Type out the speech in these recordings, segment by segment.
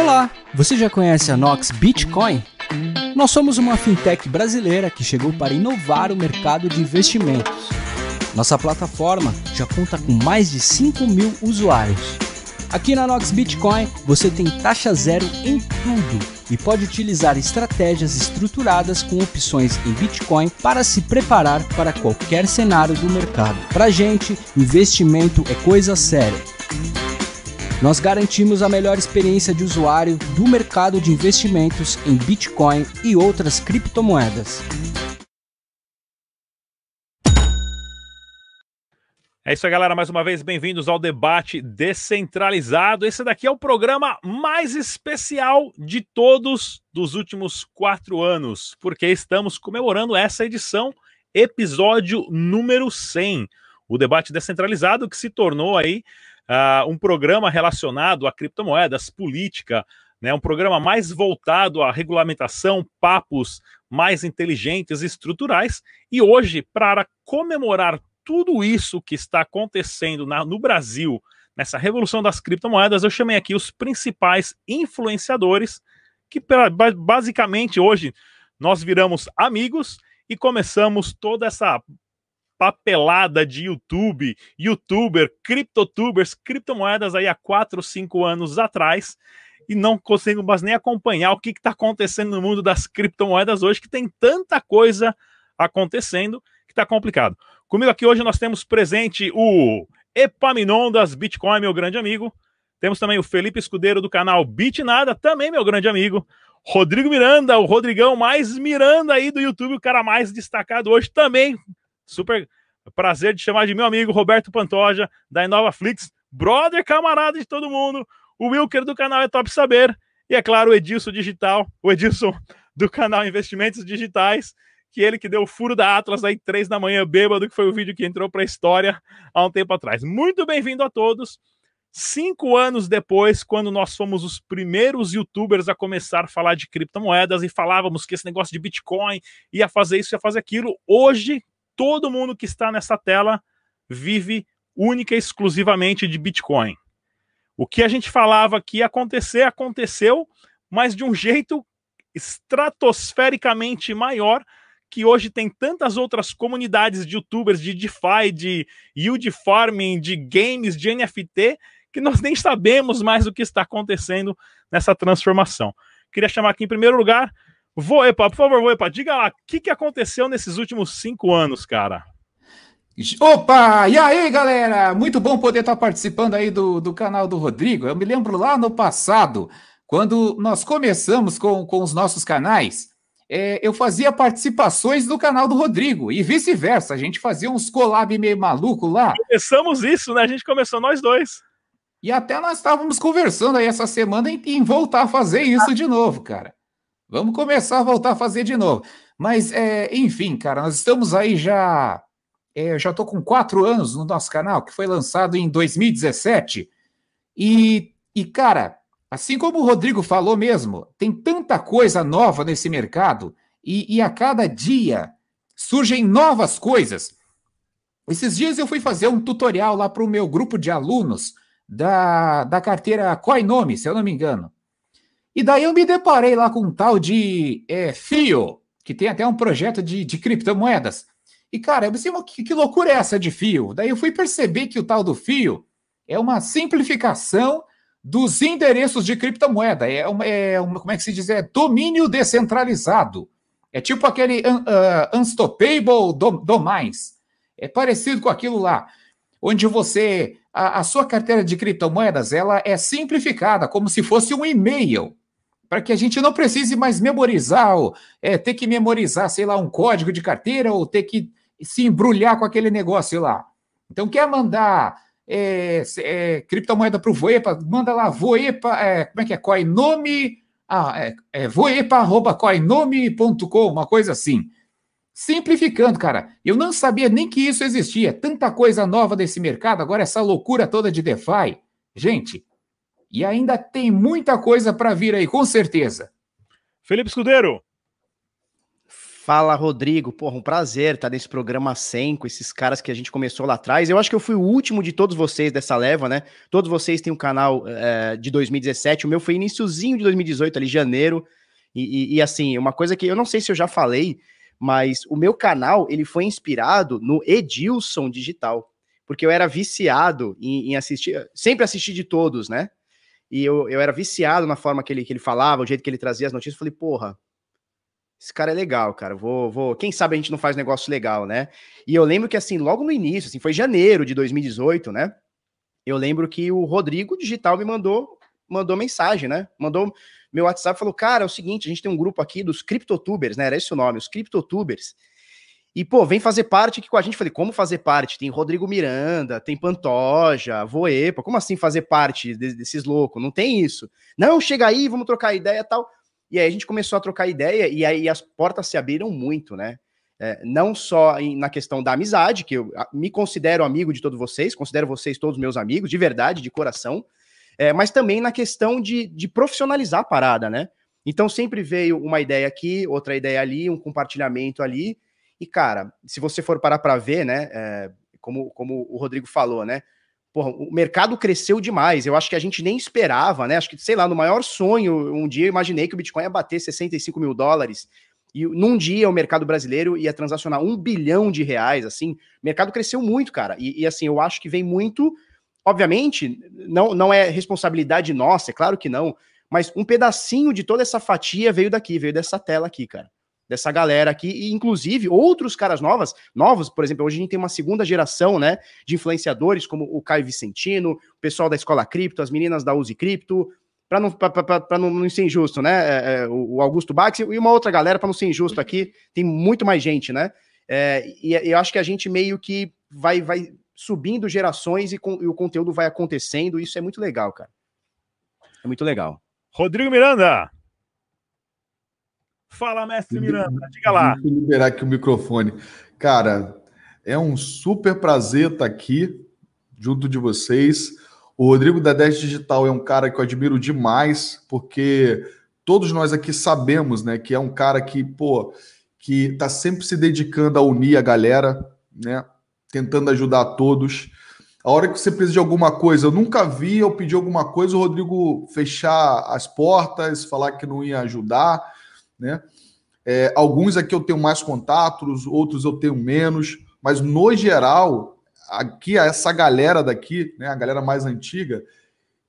Olá, você já conhece a Nox Bitcoin? Nós somos uma fintech brasileira que chegou para inovar o mercado de investimentos. Nossa plataforma já conta com mais de 5 mil usuários. Aqui na Nox Bitcoin você tem taxa zero em tudo e pode utilizar estratégias estruturadas com opções em Bitcoin para se preparar para qualquer cenário do mercado. Para gente, investimento é coisa séria. Nós garantimos a melhor experiência de usuário do mercado de investimentos em Bitcoin e outras criptomoedas. É isso aí, galera. Mais uma vez, bem-vindos ao debate descentralizado. Esse daqui é o programa mais especial de todos dos últimos quatro anos, porque estamos comemorando essa edição, episódio número 100. O debate descentralizado que se tornou aí uh, um programa relacionado a criptomoedas, política, né, um programa mais voltado à regulamentação, papos mais inteligentes e estruturais. E hoje, para comemorar tudo isso que está acontecendo na, no Brasil, nessa revolução das criptomoedas, eu chamei aqui os principais influenciadores, que basicamente hoje nós viramos amigos e começamos toda essa papelada de YouTube, youtuber, criptotubers, criptomoedas aí há 4, 5 anos atrás e não consigo mais nem acompanhar o que está acontecendo no mundo das criptomoedas hoje, que tem tanta coisa acontecendo que está complicado. Comigo aqui hoje nós temos presente o Epaminondas Bitcoin, meu grande amigo. Temos também o Felipe Escudeiro do canal Bitnada, também meu grande amigo. Rodrigo Miranda, o Rodrigão mais Miranda aí do YouTube, o cara mais destacado hoje também Super prazer de chamar de meu amigo Roberto Pantoja, da Inova Flix, brother, camarada de todo mundo, o Wilker do canal É Top Saber, e é claro, o Edilson Digital, o Edilson do canal Investimentos Digitais, que ele que deu o furo da Atlas aí três da manhã, bêbado, que foi o vídeo que entrou para a história há um tempo atrás. Muito bem-vindo a todos. Cinco anos depois, quando nós fomos os primeiros youtubers a começar a falar de criptomoedas e falávamos que esse negócio de Bitcoin ia fazer isso, ia fazer aquilo, hoje todo mundo que está nessa tela vive única e exclusivamente de Bitcoin. O que a gente falava que ia acontecer, aconteceu, mas de um jeito estratosfericamente maior, que hoje tem tantas outras comunidades de youtubers, de DeFi, de yield farming, de games, de NFT, que nós nem sabemos mais o que está acontecendo nessa transformação. Queria chamar aqui em primeiro lugar Voepa, por favor, Voepa, diga lá, o que, que aconteceu nesses últimos cinco anos, cara? Opa! E aí, galera? Muito bom poder estar participando aí do, do canal do Rodrigo. Eu me lembro lá no passado, quando nós começamos com, com os nossos canais, é, eu fazia participações do canal do Rodrigo e vice-versa. A gente fazia uns collab meio maluco lá. Começamos isso, né? A gente começou nós dois. E até nós estávamos conversando aí essa semana em, em voltar a fazer isso de novo, cara. Vamos começar a voltar a fazer de novo. Mas, é, enfim, cara, nós estamos aí já. É, eu já estou com quatro anos no nosso canal, que foi lançado em 2017. E, e, cara, assim como o Rodrigo falou mesmo, tem tanta coisa nova nesse mercado e, e a cada dia surgem novas coisas. Esses dias eu fui fazer um tutorial lá para o meu grupo de alunos da, da carteira Coinome, se eu não me engano. E daí eu me deparei lá com um tal de é, Fio, que tem até um projeto de, de criptomoedas. E, cara, eu pensei, que, que loucura é essa de Fio? Daí eu fui perceber que o tal do Fio é uma simplificação dos endereços de criptomoeda. É uma, é uma como é que se diz? É domínio descentralizado. É tipo aquele uh, Unstoppable Domains. É parecido com aquilo lá, onde você a, a, sua carteira de criptomoedas ela é simplificada, como se fosse um e-mail para que a gente não precise mais memorizar, ou, é, ter que memorizar, sei lá, um código de carteira ou ter que se embrulhar com aquele negócio lá. Então, quer mandar é, é, criptomoeda para o Voepa, manda lá, Voepa, é, como é que é? Coinome, ah, é, é voepa.coinome.com, uma coisa assim. Simplificando, cara, eu não sabia nem que isso existia. Tanta coisa nova desse mercado, agora essa loucura toda de DeFi. Gente, e ainda tem muita coisa para vir aí, com certeza. Felipe Escudeiro. Fala, Rodrigo. Porra, um prazer estar nesse programa 100 com esses caras que a gente começou lá atrás. Eu acho que eu fui o último de todos vocês dessa leva, né? Todos vocês têm um canal é, de 2017. O meu foi iníciozinho de 2018, ali, janeiro. E, e, e, assim, uma coisa que eu não sei se eu já falei, mas o meu canal, ele foi inspirado no Edilson Digital. Porque eu era viciado em, em assistir, sempre assisti de todos, né? E eu, eu era viciado na forma que ele, que ele falava, o jeito que ele trazia as notícias. Eu falei, porra, esse cara é legal, cara. Vou, vou. Quem sabe a gente não faz negócio legal, né? E eu lembro que, assim, logo no início, assim, foi janeiro de 2018, né? Eu lembro que o Rodrigo Digital me mandou, mandou mensagem, né? Mandou meu WhatsApp falou: Cara, é o seguinte, a gente tem um grupo aqui dos criptotubers, né? Era esse o nome, os criptotubers. E, pô, vem fazer parte aqui com a gente. Falei, como fazer parte? Tem Rodrigo Miranda, tem Pantoja, Voepa. Como assim fazer parte desses loucos? Não tem isso. Não, chega aí, vamos trocar ideia tal. E aí a gente começou a trocar ideia e aí as portas se abriram muito, né? É, não só em, na questão da amizade, que eu me considero amigo de todos vocês, considero vocês todos meus amigos, de verdade, de coração, é, mas também na questão de, de profissionalizar a parada, né? Então sempre veio uma ideia aqui, outra ideia ali, um compartilhamento ali, e cara, se você for parar para ver, né, é, como, como o Rodrigo falou, né, porra, o mercado cresceu demais. Eu acho que a gente nem esperava, né? Acho que, sei lá, no maior sonho, um dia eu imaginei que o Bitcoin ia bater 65 mil dólares. E num dia o mercado brasileiro ia transacionar um bilhão de reais, assim. O mercado cresceu muito, cara. E, e assim, eu acho que vem muito. Obviamente, não, não é responsabilidade nossa, é claro que não. Mas um pedacinho de toda essa fatia veio daqui, veio dessa tela aqui, cara dessa galera aqui, e inclusive outros caras novas, novos, por exemplo, hoje a gente tem uma segunda geração, né, de influenciadores, como o Caio Vicentino, o pessoal da Escola Cripto, as meninas da Use Cripto, para não, não, não ser injusto, né, é, é, o Augusto Bax e uma outra galera, para não ser injusto aqui, tem muito mais gente, né, é, e, e, eu acho que a gente meio que vai, vai subindo gerações e, com, e o conteúdo vai acontecendo, isso é muito legal, cara. É muito legal. Rodrigo Miranda, Fala, mestre Miranda, diga lá. Deixa eu liberar aqui o microfone. Cara, é um super prazer estar aqui junto de vocês. O Rodrigo da 10 Digital é um cara que eu admiro demais, porque todos nós aqui sabemos, né, que é um cara que, pô, que está sempre se dedicando a unir a galera, né, tentando ajudar todos. A hora que você precisa de alguma coisa, eu nunca vi eu pedir alguma coisa, o Rodrigo fechar as portas, falar que não ia ajudar né? É, alguns aqui eu tenho mais contatos, outros eu tenho menos, mas no geral, aqui essa galera daqui, né, a galera mais antiga,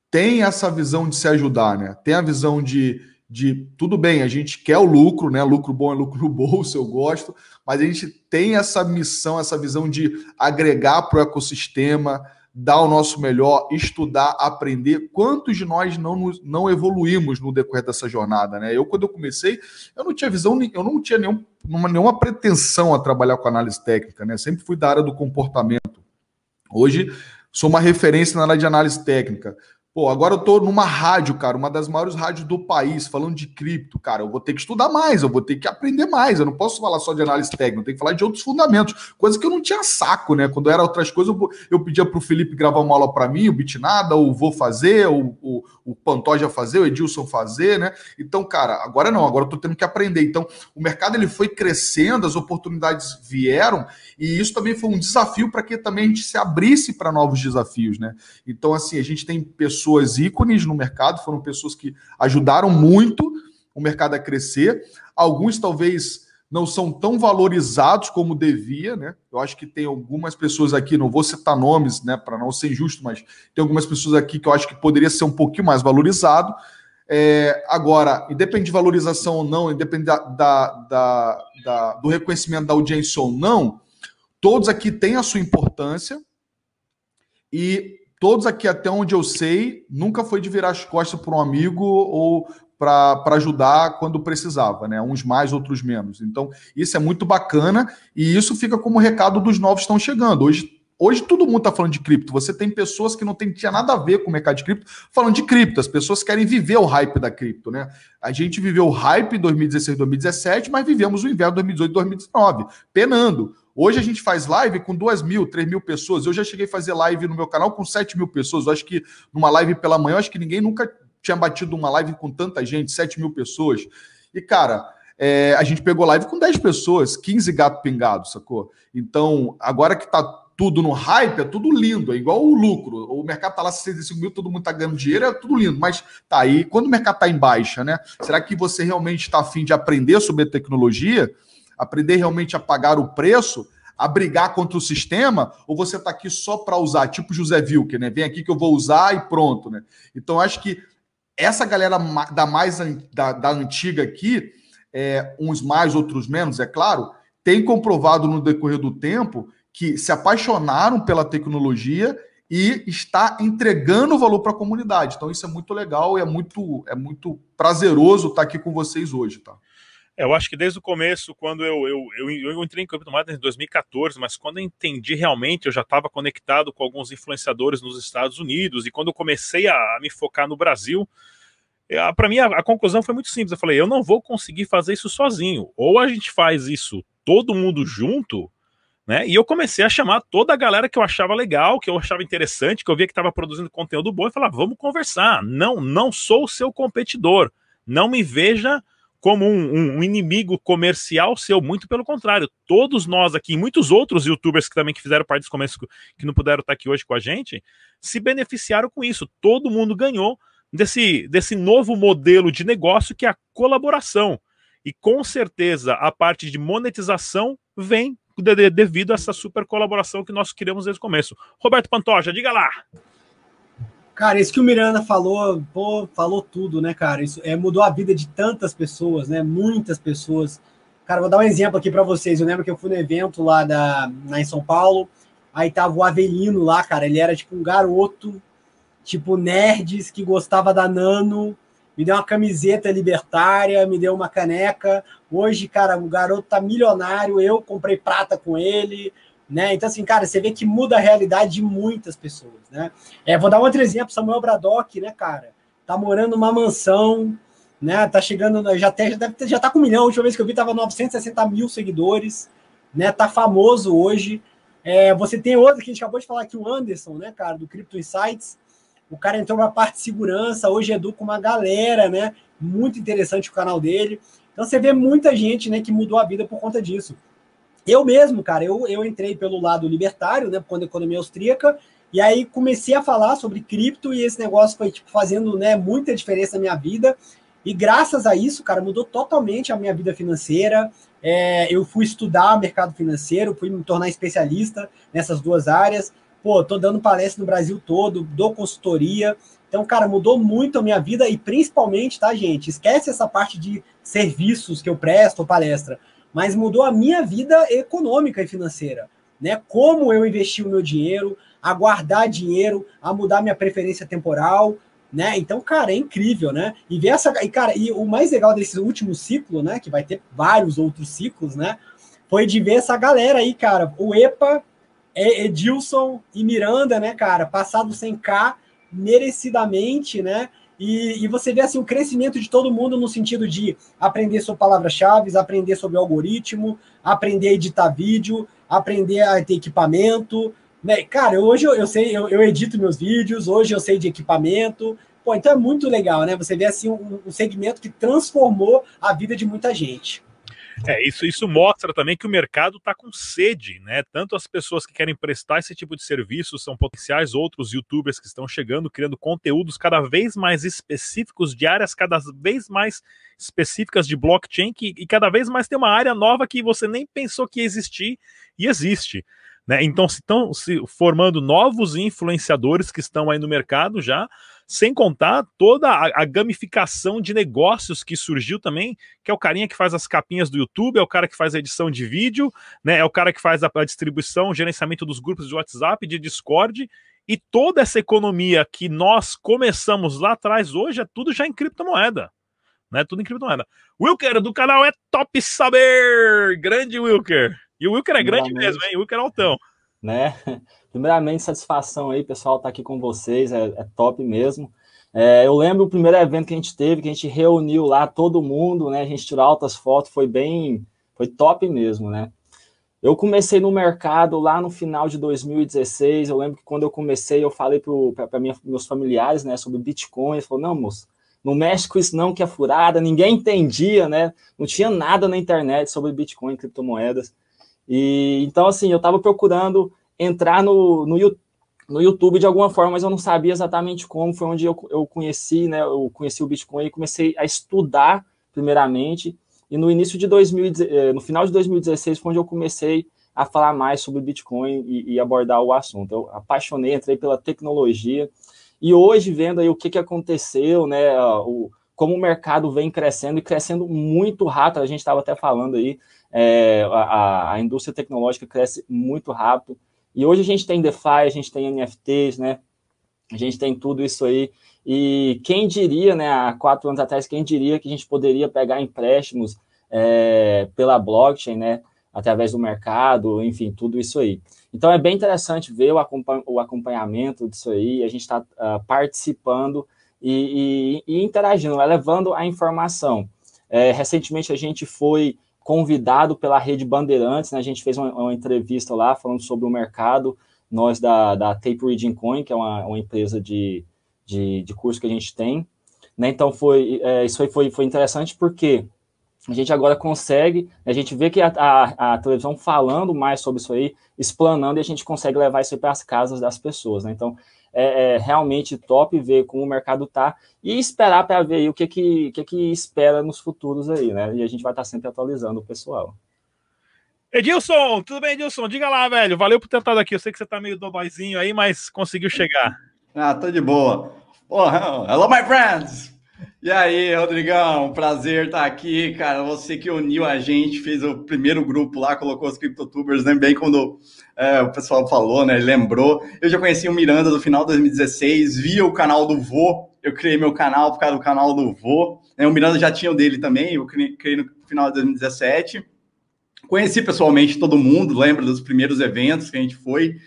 tem essa visão de se ajudar, né? Tem a visão de, de tudo bem, a gente quer o lucro, né? Lucro bom é lucro no bolso, eu gosto, mas a gente tem essa missão, essa visão de agregar para o ecossistema, dar o nosso melhor, estudar, aprender. Quantos de nós não, não evoluímos no decorrer dessa jornada, né? Eu, quando eu comecei, eu não tinha visão, eu não tinha nenhum, nenhuma pretensão a trabalhar com análise técnica, né? Sempre fui da área do comportamento. Hoje, sou uma referência na área de análise técnica. Pô, agora eu tô numa rádio, cara, uma das maiores rádios do país, falando de cripto, cara. Eu vou ter que estudar mais, eu vou ter que aprender mais. Eu não posso falar só de análise técnica, eu tenho que falar de outros fundamentos, coisa que eu não tinha saco, né? Quando era outras coisas, eu, eu pedia pro Felipe gravar uma aula para mim, o Bitnada, ou vou fazer, ou o, o Pantoja fazer, o Edilson fazer, né? Então, cara, agora não, agora eu tô tendo que aprender. Então, o mercado ele foi crescendo, as oportunidades vieram, e isso também foi um desafio para que também a gente se abrisse para novos desafios, né? Então, assim, a gente tem pessoas pessoas ícones no mercado, foram pessoas que ajudaram muito o mercado a crescer. Alguns talvez não são tão valorizados como devia, né? Eu acho que tem algumas pessoas aqui, não vou citar nomes, né, para não ser injusto, mas tem algumas pessoas aqui que eu acho que poderia ser um pouquinho mais valorizado. É, agora, independente de valorização ou não, independente da, da, da, do reconhecimento da audiência ou não, todos aqui têm a sua importância e todos aqui, até onde eu sei, nunca foi de virar as costas para um amigo ou para ajudar quando precisava, né? Uns mais, outros menos. Então, isso é muito bacana e isso fica como recado dos novos que estão chegando. Hoje, hoje todo mundo está falando de cripto. Você tem pessoas que não tem, tinha nada a ver com o mercado de cripto falando de cripto. As pessoas querem viver o hype da cripto, né? A gente viveu o hype 2016, 2017, mas vivemos o inverno 2018, 2019, penando. Hoje a gente faz live com 2 mil, 3 mil pessoas. Eu já cheguei a fazer live no meu canal com 7 mil pessoas. Eu acho que numa live pela manhã, acho que ninguém nunca tinha batido uma live com tanta gente, 7 mil pessoas. E, cara, é, a gente pegou live com 10 pessoas, 15 gato pingado, sacou? Então, agora que tá tudo no hype, é tudo lindo, é igual o lucro. O mercado tá lá 65 mil, todo mundo tá ganhando dinheiro, é tudo lindo, mas tá aí. Quando o mercado tá em baixa, né? Será que você realmente está afim de aprender sobre tecnologia? Aprender realmente a pagar o preço? a brigar contra o sistema, ou você está aqui só para usar, tipo José Wilker, né? Vem aqui que eu vou usar e pronto, né? Então, acho que essa galera da mais da, da antiga aqui, é, uns mais, outros menos, é claro, tem comprovado no decorrer do tempo que se apaixonaram pela tecnologia e está entregando valor para a comunidade. Então isso é muito legal e é muito é muito prazeroso estar aqui com vocês hoje, tá? Eu acho que desde o começo, quando eu, eu, eu, eu entrei em criptomoedas em 2014, mas quando eu entendi realmente, eu já estava conectado com alguns influenciadores nos Estados Unidos, e quando eu comecei a, a me focar no Brasil, é, para mim a, a, conclusão foi muito simples. Eu falei, eu não vou conseguir fazer isso sozinho. Ou a gente faz isso todo mundo junto, né? E eu comecei a chamar toda a galera que eu achava legal, que eu achava interessante, que eu via que estava produzindo conteúdo bom, e falar, vamos conversar. Não, não sou o seu competidor. Não me veja como um, um, inimigo comercial seu, muito pelo contrário. Todos nós aqui, muitos outros youtubers que também que fizeram parte desse começo, que não puderam estar aqui hoje com a gente, se beneficiaram com isso. Todo mundo ganhou desse, desse novo modelo de negócio que é a colaboração. E com certeza a parte de monetização vem de, de, devido a essa super colaboração que nós criamos desde o começo. Roberto Pantoja, diga lá. Cara, isso que o Miranda falou, pô, falou tudo, né, cara? Isso é, mudou a vida de tantas pessoas, né? Muitas pessoas. Cara, vou dar um exemplo aqui para vocês. Eu lembro que eu fui no evento lá, da, lá em São Paulo, aí tava o Avelino lá, cara. Ele era tipo um garoto tipo nerds que gostava da Nano, me deu uma camiseta libertária, me deu uma caneca. Hoje, cara, o garoto tá milionário, eu comprei prata com ele, né? Então, assim, cara, você vê que muda a realidade de muitas pessoas, né? É, vou dar um outro exemplo, Samuel Bradock, né, cara? Tá morando numa mansão, né? Tá chegando, já, até, já, deve, já tá com um milhão, a última vez que eu vi tava 960 mil seguidores, né? Tá famoso hoje. É, você tem outro que a gente acabou de falar aqui, o Anderson, né, cara, do Crypto Insights, o cara entrou na parte de segurança, hoje educa uma galera, né? Muito interessante o canal dele. Então você vê muita gente, né, que mudou a vida por conta disso. Eu mesmo, cara, eu, eu entrei pelo lado libertário, né, quando a economia austríaca, e aí comecei a falar sobre cripto e esse negócio foi tipo fazendo, né, muita diferença na minha vida. E graças a isso, cara, mudou totalmente a minha vida financeira. É, eu fui estudar mercado financeiro, fui me tornar especialista nessas duas áreas pô, tô dando palestra no Brasil todo, dou consultoria. Então, cara, mudou muito a minha vida e principalmente, tá, gente? Esquece essa parte de serviços que eu presto, palestra, mas mudou a minha vida econômica e financeira, né? Como eu investi o meu dinheiro, a guardar dinheiro, a mudar minha preferência temporal, né? Então, cara, é incrível, né? E ver essa, e cara, e o mais legal desse último ciclo, né, que vai ter vários outros ciclos, né, foi de ver essa galera aí, cara, o EPA Edilson e Miranda, né, cara, passado sem k merecidamente, né? E, e, você vê assim o crescimento de todo mundo no sentido de aprender sobre palavras-chave, aprender sobre algoritmo, aprender a editar vídeo, aprender a ter equipamento. Né? Cara, hoje eu, eu sei, eu, eu, edito meus vídeos, hoje eu sei de equipamento. Pô, então é muito legal, né? Você vê assim um, um segmento que transformou a vida de muita gente. É, isso, isso mostra também que o mercado está com sede, né? Tanto as pessoas que querem prestar esse tipo de serviço são potenciais outros youtubers que estão chegando, criando conteúdos cada vez mais específicos de áreas cada vez mais específicas de blockchain que, e cada vez mais tem uma área nova que você nem pensou que ia existir e existe. Né? Então, se estão se formando novos influenciadores que estão aí no mercado já, sem contar toda a, a, gamificação de negócios que surgiu também, que é o carinha que faz as capinhas do YouTube, é o cara que faz a edição de vídeo, né? É o cara que faz a, a distribuição, o gerenciamento dos grupos de WhatsApp, de Discord, e toda essa economia que nós começamos lá atrás, hoje é tudo já em criptomoeda. Né, tudo em criptomoeda. Wilker, do canal é Top Saber! Grande Wilker! E o Wilker é grande mesmo, hein? O Wilker é altão. Né? Primeiramente, satisfação aí, pessoal, estar tá aqui com vocês, é, é top mesmo. É, eu lembro o primeiro evento que a gente teve, que a gente reuniu lá todo mundo, né? A gente tirou altas fotos, foi bem, foi top mesmo, né? Eu comecei no mercado lá no final de 2016. Eu lembro que quando eu comecei, eu falei para meus familiares, né, sobre Bitcoin. Eles falaram: não, moço, não mexe com isso não, que é furada, ninguém entendia, né? Não tinha nada na internet sobre Bitcoin, criptomoedas. E então, assim, eu estava procurando entrar no, no, no, YouTube de alguma forma, mas eu não sabia exatamente como. Foi onde eu, eu conheci, né? Eu conheci o Bitcoin e comecei a estudar, primeiramente. E no início de 2000, eh, no final de 2016 foi onde eu comecei a falar mais sobre Bitcoin e, e abordar o assunto. Eu apaixonei, entrei pela tecnologia e hoje, vendo aí o que, que aconteceu, né, o, como o mercado vem crescendo e crescendo muito rápido, a gente estava até falando aí, é, a, a indústria tecnológica cresce muito rápido. E hoje a gente tem DeFi, a gente tem NFTs, né? A gente tem tudo isso aí. E quem diria, né, há quatro anos atrás, quem diria que a gente poderia pegar empréstimos é, pela blockchain, né? Através do mercado, enfim, tudo isso aí. Então é bem interessante ver o, acompanhamento disso aí, a gente está uh, ah, participando e, e, e, interagindo, levando a informação. É, recentemente a gente foi convidado pela Rede Bandeirantes, né, a gente fez uma, uma, entrevista lá falando sobre o mercado, nós da, da Tape Reading Coin, que é uma, uma empresa de, de, de, curso que a gente tem. Né, então foi, é, isso foi, foi interessante porque a gente agora consegue, a gente vê que a, a, a, televisão falando mais sobre isso aí, explanando, e a gente consegue levar isso para as casas das pessoas, né? Então, é, é, realmente top ver como o mercado tá e esperar para ver aí o que que, que que espera nos futuros aí, né? E a gente vai estar tá sempre atualizando o pessoal. Edilson, tudo bem, Edilson? Diga lá, velho. Valeu por ter estado aqui. Eu sei que você tá meio dodóizinho aí, mas conseguiu chegar. Ah, tô de boa. Oh, hello, my friends! E aí, Rodrigão, prazer estar aqui, cara. Você que uniu a gente, fez o primeiro grupo lá, colocou os CryptoTubers, né? Bem quando é, o pessoal falou, né? Lembrou. Eu já conheci o Miranda do final de 2016, via o canal do Vô. Eu criei meu canal por causa do canal do Vô. Né? O Miranda já tinha o dele também, eu criei no final de 2017. Conheci pessoalmente todo mundo, lembra dos primeiros eventos que a gente foi.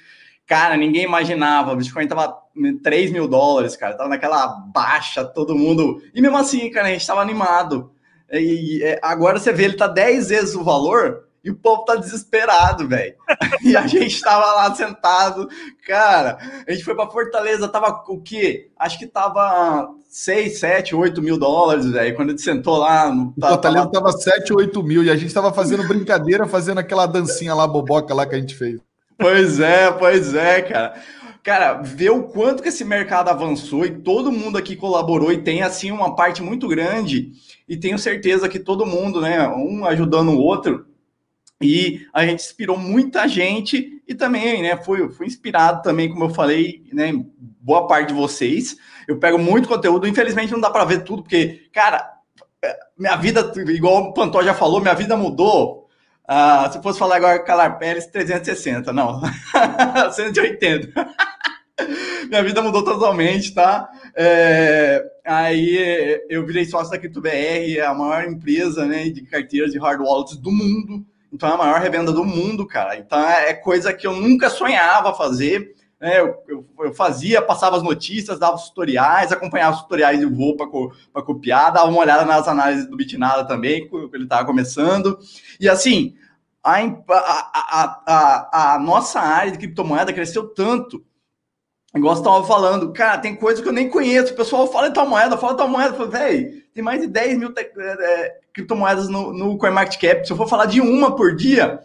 Cara, ninguém imaginava. O Bitcoin tava 3 mil dólares, cara. Tava naquela baixa, todo mundo. E mesmo assim, cara, a gente tava animado. E, e agora você vê, ele tá 10 vezes o valor e o povo tá desesperado, velho. e a gente tava lá sentado. Cara, a gente foi pra Fortaleza, tava o quê? Acho que tava 6, 7, 8 mil dólares, velho. Quando a gente sentou lá. No, Fortaleza tava... tava 7, 8 mil. E a gente tava fazendo brincadeira, fazendo aquela dancinha lá, boboca lá que a gente fez. Pois é, pois é, cara. Cara, ver o quanto que esse mercado avançou e todo mundo aqui colaborou e tem, assim, uma parte muito grande. E tenho certeza que todo mundo, né, um ajudando o outro. E a gente inspirou muita gente e também, né, fui, fui inspirado também, como eu falei, né, boa parte de vocês. Eu pego muito conteúdo, infelizmente não dá para ver tudo, porque, cara, é, minha vida, igual o Pantó já falou, minha vida mudou Uh, se fosse falar agora Calar Pérez, 360, não, 180. Minha vida mudou totalmente, tá? É, aí eu virei sócio da CryptoBR, a maior empresa né, de carteiras de hard wallets do mundo. Então é a maior revenda do mundo, cara. Então é coisa que eu nunca sonhava fazer. Né? Eu, eu, eu, fazia, passava as notícias, dava os tutoriais, acompanhava os tutoriais de voo para copiar, dava uma olhada nas análises do Bitnada também, quando ele estava começando. E assim, a, a, a, a, nossa área de criptomoeda cresceu tanto. Igual você estava falando, cara, tem coisa que eu nem conheço. O pessoal fala de tal moeda, fala de tal moeda. Fala, velho, tem mais de 10 mil é, é, criptomoedas no, no CoinMarketCap. Se eu for falar de uma por dia,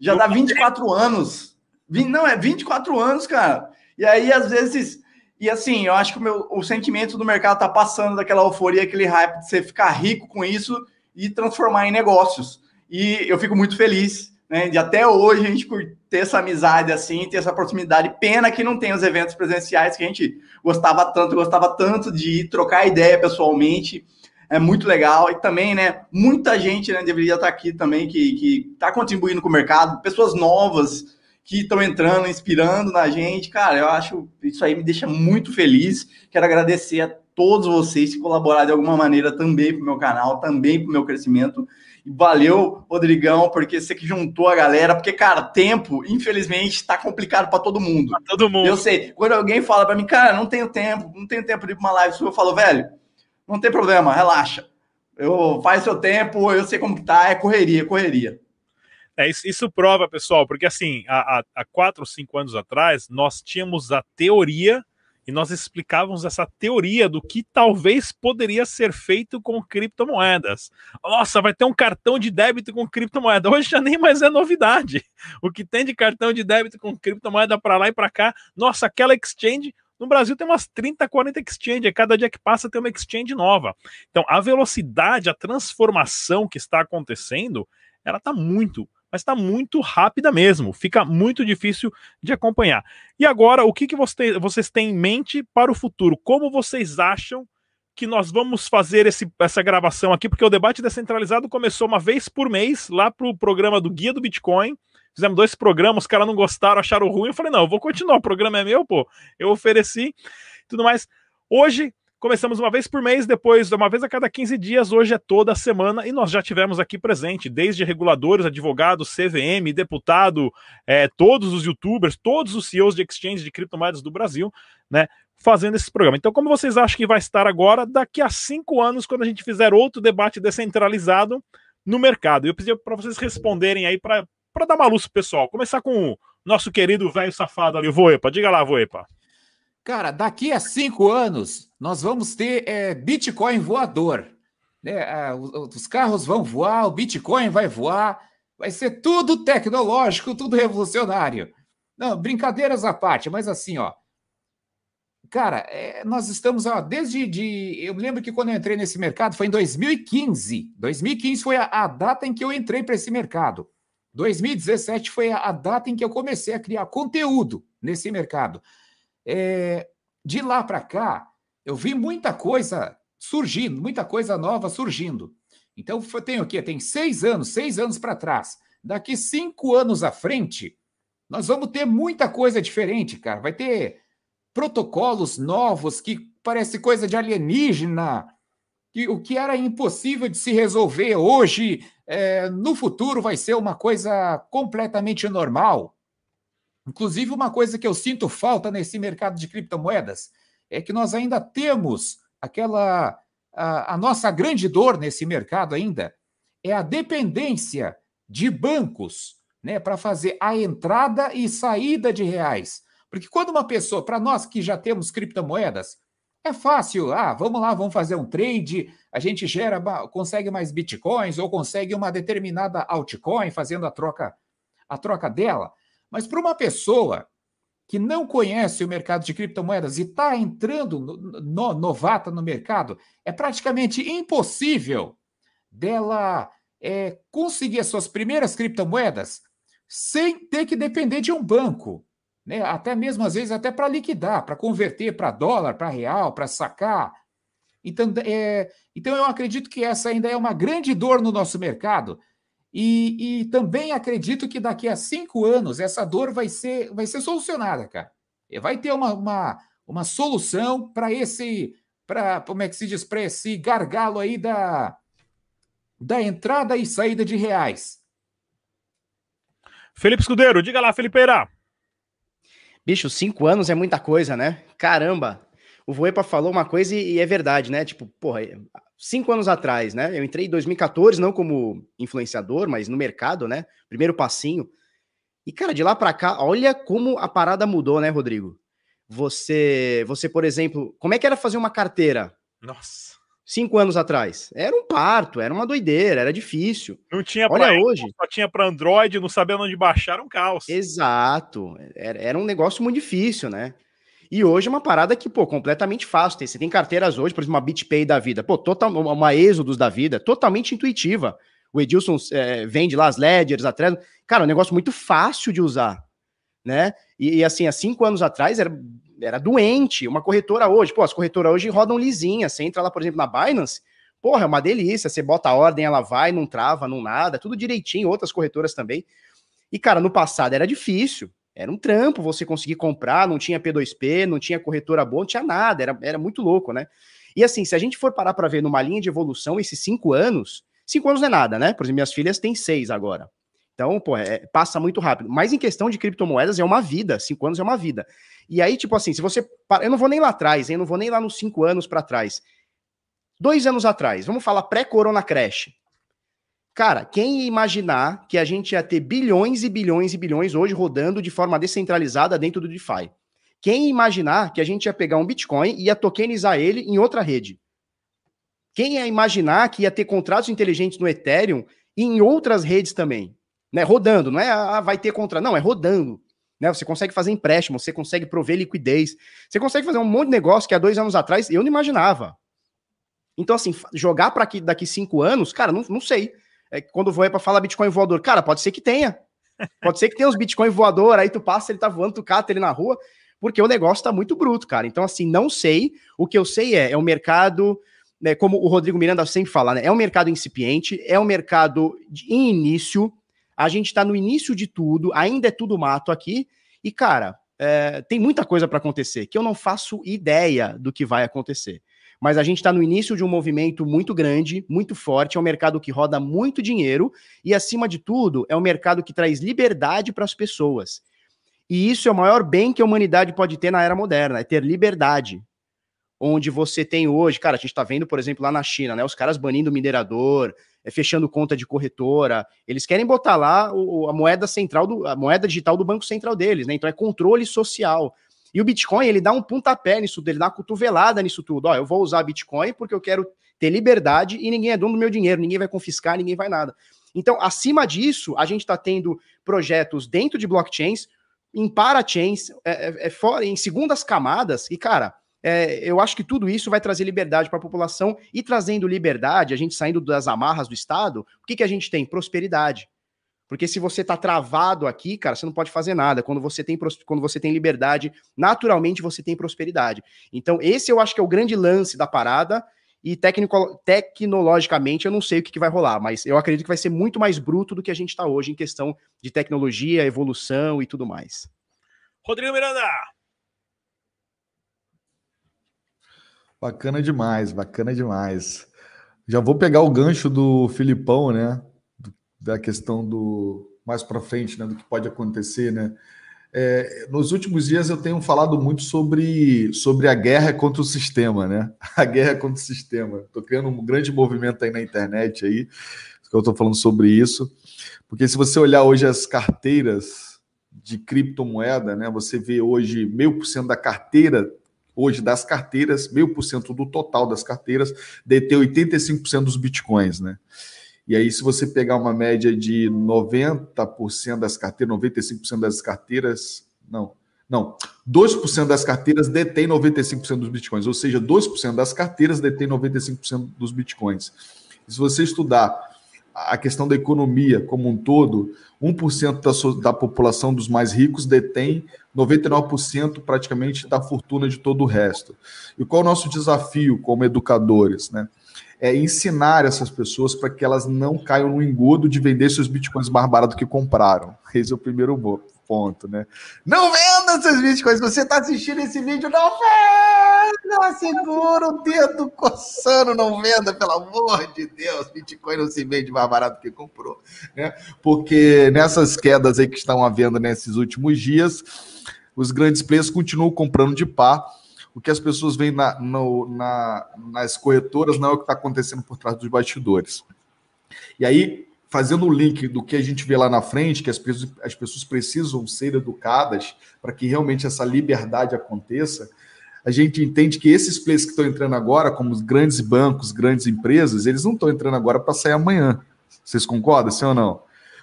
já dá 24 anos. Não, é 24 anos, cara. E aí, às vezes, e assim, eu acho que o, meu, o sentimento do mercado tá passando daquela euforia, aquele hype de você ficar rico com isso e transformar em negócios. E eu fico muito feliz né, de até hoje a gente ter essa amizade assim, ter essa proximidade. Pena que não tem os eventos presenciais que a gente gostava tanto, gostava tanto de ir trocar ideia pessoalmente. É muito legal. E também, né, muita gente né, deveria estar aqui também que está contribuindo com o mercado, pessoas novas que estão entrando, inspirando na gente. Cara, eu acho isso aí me deixa muito feliz. Quero agradecer a todos vocês que colaboraram de alguma maneira também para o meu canal, também para o meu crescimento. Valeu, Rodrigão, porque você que juntou a galera. Porque, cara, tempo, infelizmente, tá complicado para todo mundo. Pra todo mundo. Eu sei. Quando alguém fala para mim, cara, não tenho tempo, não tenho tempo de ir pra uma live eu falo, velho, não tem problema, relaxa. Eu faz seu tempo, eu sei como que tá, é correria, correria. É, isso, isso prova, pessoal, porque assim, há, há quatro ou cinco anos atrás, nós tínhamos a teoria e nós explicávamos essa teoria do que talvez poderia ser feito com criptomoedas. Nossa, vai ter um cartão de débito com criptomoeda. Hoje já nem mais é novidade. O que tem de cartão de débito com criptomoeda para lá e para cá, nossa, aquela exchange no Brasil tem umas 30, 40 exchanges, cada dia que passa tem uma exchange nova. Então, a velocidade, a transformação que está acontecendo, ela está muito, mas está muito rápida mesmo. Fica muito difícil de acompanhar. E agora, o que, que você, vocês têm em mente para o futuro? Como vocês acham que nós vamos fazer esse, essa gravação aqui? Porque o debate descentralizado começou uma vez por mês, lá para o programa do Guia do Bitcoin. Fizemos dois programas, os caras não gostaram, acharam ruim. Eu falei, não, eu vou continuar, o programa é meu, pô. Eu ofereci tudo mais. Hoje, começamos uma vez por mês, depois uma vez a cada 15 dias, hoje é toda semana, e nós já tivemos aqui presente, desde reguladores, advogados, CVM, deputado, é, todos os youtubers, todos os CEOs de exchange de criptomoedas do Brasil, né? Fazendo esse programa. Então, como vocês acham que vai estar agora, daqui a cinco anos, quando a gente fizer outro debate descentralizado no mercado? Eu pedi para vocês responderem aí para dar uma luz pro pessoal. Começar com o nosso querido velho safado ali, o Voepa. Diga lá, Voepa. Cara, daqui a cinco anos nós vamos ter é, Bitcoin voador. Né? Os carros vão voar, o Bitcoin vai voar, vai ser tudo tecnológico, tudo revolucionário. Não, brincadeiras à parte, mas assim, ó. Cara, é, nós estamos, ó, desde. De, eu me lembro que quando eu entrei nesse mercado foi em 2015. 2015 foi a, a data em que eu entrei para esse mercado. 2017 foi a data em que eu comecei a criar conteúdo nesse mercado. É, de lá para cá, eu vi muita coisa surgindo, muita coisa nova surgindo. Então, tem o quê? Tem seis anos, seis anos para trás. Daqui cinco anos à frente, nós vamos ter muita coisa diferente, cara. Vai ter protocolos novos que parece coisa de alienígena, que o que era impossível de se resolver hoje, é, no futuro vai ser uma coisa completamente normal. Inclusive, uma coisa que eu sinto falta nesse mercado de criptomoedas é que nós ainda temos aquela. A, a nossa grande dor nesse mercado ainda é a dependência de bancos né, para fazer a entrada e saída de reais. Porque quando uma pessoa, para nós que já temos criptomoedas, é fácil. Ah, vamos lá, vamos fazer um trade. A gente gera, consegue mais bitcoins ou consegue uma determinada altcoin fazendo a troca, a troca dela. Mas para uma pessoa que não conhece o mercado de criptomoedas e está entrando no, no, novata no mercado, é praticamente impossível dela é, conseguir as suas primeiras criptomoedas sem ter que depender de um banco né? até mesmo às vezes até para liquidar, para converter para dólar, para real, para sacar. Então, é, então eu acredito que essa ainda é uma grande dor no nosso mercado. E, e também acredito que daqui a cinco anos essa dor vai ser, vai ser solucionada, cara. Vai ter uma, uma, uma solução para esse, para como é que se diz, para esse gargalo aí da, da entrada e saída de reais. Felipe Escudeiro, diga lá, Felipeira. Bicho, cinco anos é muita coisa, né? Caramba! O Voepa falou uma coisa e, e é verdade, né? Tipo, porra, cinco anos atrás, né? Eu entrei em 2014, não como influenciador, mas no mercado, né? Primeiro passinho. E, cara, de lá para cá, olha como a parada mudou, né, Rodrigo? Você, você, por exemplo, como é que era fazer uma carteira? Nossa cinco anos atrás. Era um parto, era uma doideira, era difícil. Não tinha Olha pra hoje. Só tinha para Android, não sabendo onde baixar, um caos. Exato. Era, era um negócio muito difícil, né? E hoje é uma parada que, pô, completamente fácil. Você tem carteiras hoje, por exemplo, uma BitPay da vida, pô, total, uma Exodus da vida, totalmente intuitiva. O Edilson é, vende lá as ledgers, a Trezor. Cara, é um negócio muito fácil de usar, né? E, e, assim, há cinco anos atrás era era doente. Uma corretora hoje, pô, as corretoras hoje rodam lisinha. Você entra lá, por exemplo, na Binance, porra, é uma delícia. Você bota a ordem, ela vai, não trava, não nada, tudo direitinho. Outras corretoras também. E, cara, no passado era difícil. Era um trampo você conseguir comprar, não tinha P2P, não tinha corretora boa, não tinha nada, era, era muito louco, né? E assim, se a gente for parar para ver numa linha de evolução, esses cinco anos, cinco anos não é nada, né? Por exemplo, minhas filhas têm seis agora. Então, pô, é, passa muito rápido. Mas em questão de criptomoedas, é uma vida. Cinco anos é uma vida. E aí, tipo assim, se você. Eu não vou nem lá atrás, hein? Eu não vou nem lá nos cinco anos para trás. Dois anos atrás, vamos falar pré-corona crash. Cara, quem ia imaginar que a gente ia ter bilhões e bilhões e bilhões hoje rodando de forma descentralizada dentro do DeFi? Quem imaginar que a gente ia pegar um Bitcoin e ia tokenizar ele em outra rede? Quem ia imaginar que ia ter contratos inteligentes no Ethereum e em outras redes também? Né? Rodando, não é ah, vai ter contrato, não, é rodando. Né? Você consegue fazer empréstimo, você consegue prover liquidez, você consegue fazer um monte de negócio que há dois anos atrás eu não imaginava. Então, assim, jogar para daqui cinco anos, cara, não, não sei. É, quando é para falar Bitcoin voador, cara, pode ser que tenha. Pode ser que tenha os Bitcoin voador, aí tu passa, ele tá voando, tu cata ele na rua, porque o negócio tá muito bruto, cara. Então, assim, não sei. O que eu sei é, é um mercado, né, como o Rodrigo Miranda sempre fala, né? É um mercado incipiente, é um mercado de, em início. A gente está no início de tudo, ainda é tudo mato aqui. E, cara, é, tem muita coisa para acontecer que eu não faço ideia do que vai acontecer. Mas a gente está no início de um movimento muito grande, muito forte, é um mercado que roda muito dinheiro e, acima de tudo, é um mercado que traz liberdade para as pessoas. E isso é o maior bem que a humanidade pode ter na era moderna, é ter liberdade. Onde você tem hoje, cara, a gente está vendo, por exemplo, lá na China, né? Os caras banindo minerador, fechando conta de corretora. Eles querem botar lá o, a moeda central, do, a moeda digital do Banco Central deles, né? Então é controle social. E o Bitcoin, ele dá um pontapé nisso, ele dá uma cotovelada nisso tudo. Ó, eu vou usar Bitcoin porque eu quero ter liberdade e ninguém é dono do meu dinheiro, ninguém vai confiscar, ninguém vai nada. Então, acima disso, a gente está tendo projetos dentro de blockchains, em parachains, é, é, é, fora, em segundas camadas, e, cara, é, eu acho que tudo isso vai trazer liberdade para a população, e trazendo liberdade, a gente saindo das amarras do Estado, o que, que a gente tem? Prosperidade. Porque se você tá travado aqui, cara, você não pode fazer nada. Quando você tem, quando você tem liberdade, naturalmente você tem prosperidade. Então, esse eu acho que é o grande lance da parada. E tecnico, tecnologicamente eu não sei o que, que vai rolar, mas eu acredito que vai ser muito mais bruto do que a gente está hoje em questão de tecnologia, evolução e tudo mais. Rodrigo Miranda! Bacana demais, bacana demais. Já vou pegar o gancho do Filipão, né? da questão do mais para frente, né, do que pode acontecer, né? É, nos últimos dias eu tenho falado muito sobre, sobre a guerra contra o sistema, né? A guerra contra o sistema. Estou criando um grande movimento aí na internet aí, que eu estou falando sobre isso, porque se você olhar hoje as carteiras de criptomoeda, né? Você vê hoje meio por cento da carteira hoje das carteiras, meio por cento do total das carteiras, detém 85% dos bitcoins, né? E aí, se você pegar uma média de 90% das carteiras, 95% das carteiras, não, não, 2% das carteiras detém 95% dos bitcoins, ou seja, 2% das carteiras detém 95% dos bitcoins. Se você estudar a questão da economia como um todo, 1% da, da população dos mais ricos detém 99% praticamente da fortuna de todo o resto. E qual é o nosso desafio como educadores, né? é, ensinar essas pessoas para que elas não caiam no engodo de vender seus bitcoins mais barato que compraram. Esse é o primeiro ponto, né? Não venda seus bitcoins. Você está assistindo esse vídeo, não venda! Segura o dedo coçando, não venda, pelo amor de Deus. Bitcoin não se vende mais barato que comprou, né? Porque nessas quedas aí que estão havendo nesses últimos dias, os grandes players continuam comprando de par o que as pessoas veem na, no, na, nas corretoras não é o que está acontecendo por trás dos bastidores. E aí, fazendo o link do que a gente vê lá na frente, que as as pessoas precisam ser educadas para que realmente essa liberdade aconteça, a gente entende que esses players que estão entrando agora, como os grandes bancos, grandes empresas, eles não estão entrando agora para sair amanhã. Vocês concordam, sim ou não?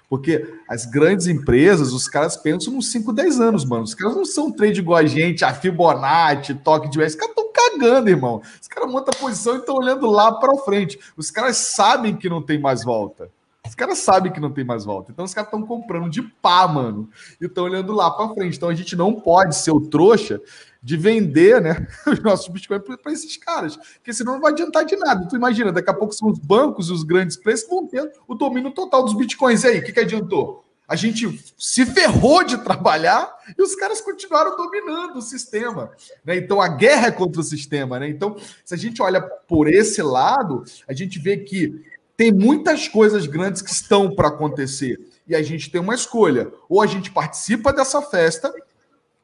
Porque as grandes empresas, os caras pensam nos 5, 10 anos, mano. Os caras não são trade igual a gente, a Fibonacci, toque de... Os caras estão cagando, irmão. Os caras montam a posição e estão olhando lá para frente. Os caras sabem que não tem mais volta. Os caras sabem que não tem mais volta. Então os caras estão comprando de pá, mano. E estão olhando lá para frente. Então a gente não pode ser o trouxa de vender né, os nossos bitcoins para esses caras, porque senão não vai adiantar de nada. Tu imagina, daqui a pouco são os bancos e os grandes preços que vão ter o domínio total dos bitcoins. E aí, o que, que adiantou? A gente se ferrou de trabalhar e os caras continuaram dominando o sistema. Né? Então a guerra é contra o sistema. Né? Então, se a gente olha por esse lado, a gente vê que tem muitas coisas grandes que estão para acontecer. E a gente tem uma escolha: ou a gente participa dessa festa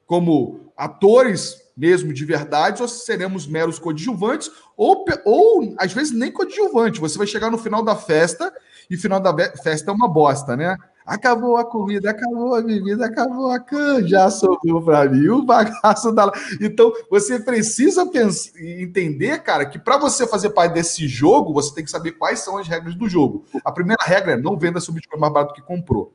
como atores mesmo de verdade, ou seremos meros coadjuvantes, ou, ou às vezes nem coadjuvante. Você vai chegar no final da festa e final da festa é uma bosta, né? Acabou a comida, acabou a bebida, acabou a canja, sobrou para mim o bagaço da. Então, você precisa pensar, entender, cara, que para você fazer parte desse jogo, você tem que saber quais são as regras do jogo. A primeira regra é não venda seu Bitcoin mais barato que comprou.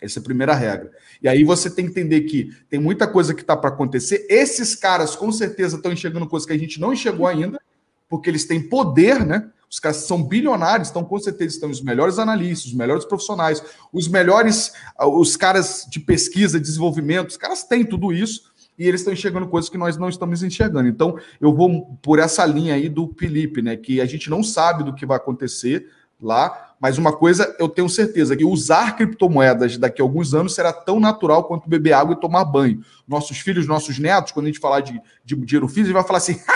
Essa é a primeira regra. E aí você tem que entender que tem muita coisa que está para acontecer. Esses caras, com certeza, estão enxergando coisas que a gente não enxergou ainda, porque eles têm poder, né? Os caras são bilionários, então com certeza estão os melhores analistas, os melhores profissionais, os melhores, os caras de pesquisa, desenvolvimento, os caras têm tudo isso e eles estão enxergando coisas que nós não estamos enxergando. Então, eu vou por essa linha aí do Felipe, né? Que a gente não sabe do que vai acontecer lá, mas uma coisa eu tenho certeza que usar criptomoedas daqui a alguns anos será tão natural quanto beber água e tomar banho. Nossos filhos, nossos netos, quando a gente falar de, de dinheiro físico, vai falar assim.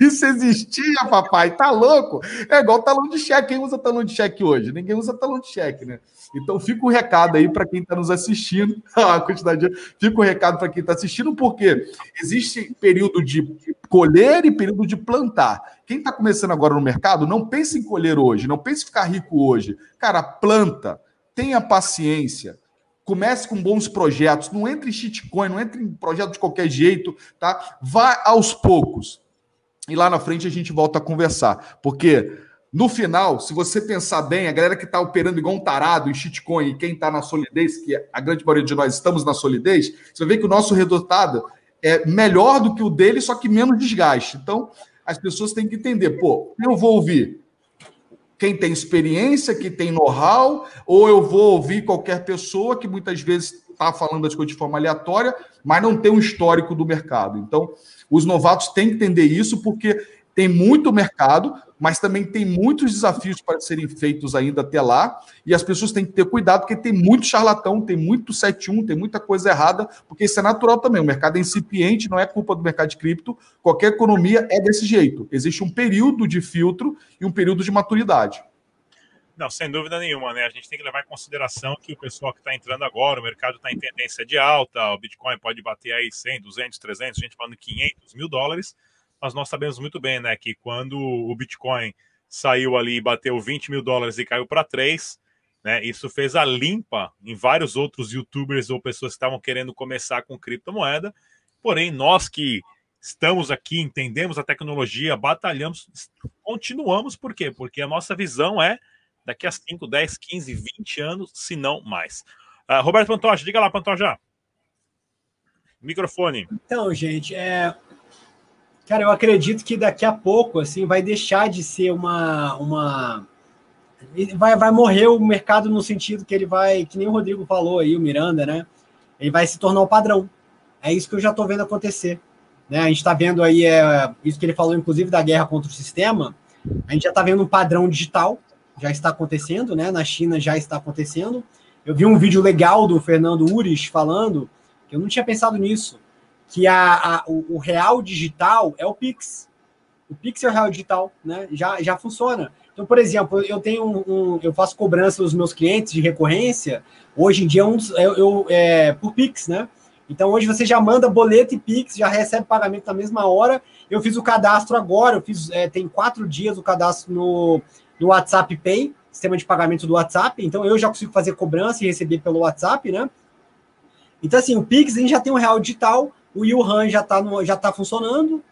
Isso existia, papai, tá louco? É igual talão de cheque. Quem usa talão de cheque hoje? Ninguém usa talão de cheque, né? Então fica o recado aí para quem está nos assistindo. a quantidade de... Fica o recado para quem está assistindo, porque existe período de colher e período de plantar. Quem está começando agora no mercado, não pense em colher hoje, não pense em ficar rico hoje. Cara, planta, tenha paciência. Comece com bons projetos, não entre em shitcoin, não entre em projeto de qualquer jeito, tá? Vá aos poucos e lá na frente a gente volta a conversar. Porque no final, se você pensar bem, a galera que está operando igual um tarado em shitcoin e quem está na solidez, que a grande maioria de nós estamos na solidez, você vê que o nosso resultado é melhor do que o dele, só que menos desgaste. Então, as pessoas têm que entender, pô, eu vou ouvir quem tem experiência, que tem know-how, ou eu vou ouvir qualquer pessoa que muitas vezes está falando as coisas de forma aleatória, mas não tem um histórico do mercado. Então, os novatos têm que entender isso, porque tem muito mercado, mas também tem muitos desafios para serem feitos ainda até lá, e as pessoas têm que ter cuidado, porque tem muito charlatão, tem muito 7-1, tem muita coisa errada, porque isso é natural também. O mercado é incipiente, não é culpa do mercado de cripto, qualquer economia é desse jeito. Existe um período de filtro e um período de maturidade. Não, sem dúvida nenhuma, né? A gente tem que levar em consideração que o pessoal que está entrando agora, o mercado está em tendência de alta, o Bitcoin pode bater aí 100, 200, 300, gente falando 500 mil dólares, mas nós sabemos muito bem, né, que quando o Bitcoin saiu ali e bateu 20 mil dólares e caiu para 3, né, isso fez a limpa em vários outros youtubers ou pessoas que estavam querendo começar com criptomoeda, porém, nós que estamos aqui, entendemos a tecnologia, batalhamos, continuamos, por quê? Porque a nossa visão é daqui a 5, 10, 15, 20 anos, se não mais. Uh, Roberto Pantoja, diga lá, Pantoja. Microfone. Então, gente, é... cara, eu acredito que daqui a pouco, assim, vai deixar de ser uma, uma... Vai, vai morrer o mercado no sentido que ele vai, que nem o Rodrigo falou aí, o Miranda, né? Ele vai se tornar um padrão. É isso que eu já estou vendo acontecer. Né? A gente está vendo aí, é, isso que ele falou, inclusive, da guerra contra o sistema, a gente já está vendo um padrão digital, já está acontecendo, né? Na China já está acontecendo. Eu vi um vídeo legal do Fernando Ures falando, que eu não tinha pensado nisso, que a, a o, o, real digital é o Pix. O Pix é o real digital, né? Já, já funciona. Então, por exemplo, eu tenho um, um eu faço cobrança dos meus clientes de recorrência. Hoje em dia, um, eu, eu é, por Pix, né? Então, hoje você já manda boleto e Pix, já recebe pagamento na mesma hora. Eu fiz o cadastro agora, eu fiz, é, tem quatro dias o cadastro no, no WhatsApp Pay, sistema de pagamento do WhatsApp. Então eu já consigo fazer cobrança e receber pelo WhatsApp, né? Então, assim, o Pix a gente já tem um real digital, o Yuhan já está já tá funcionando.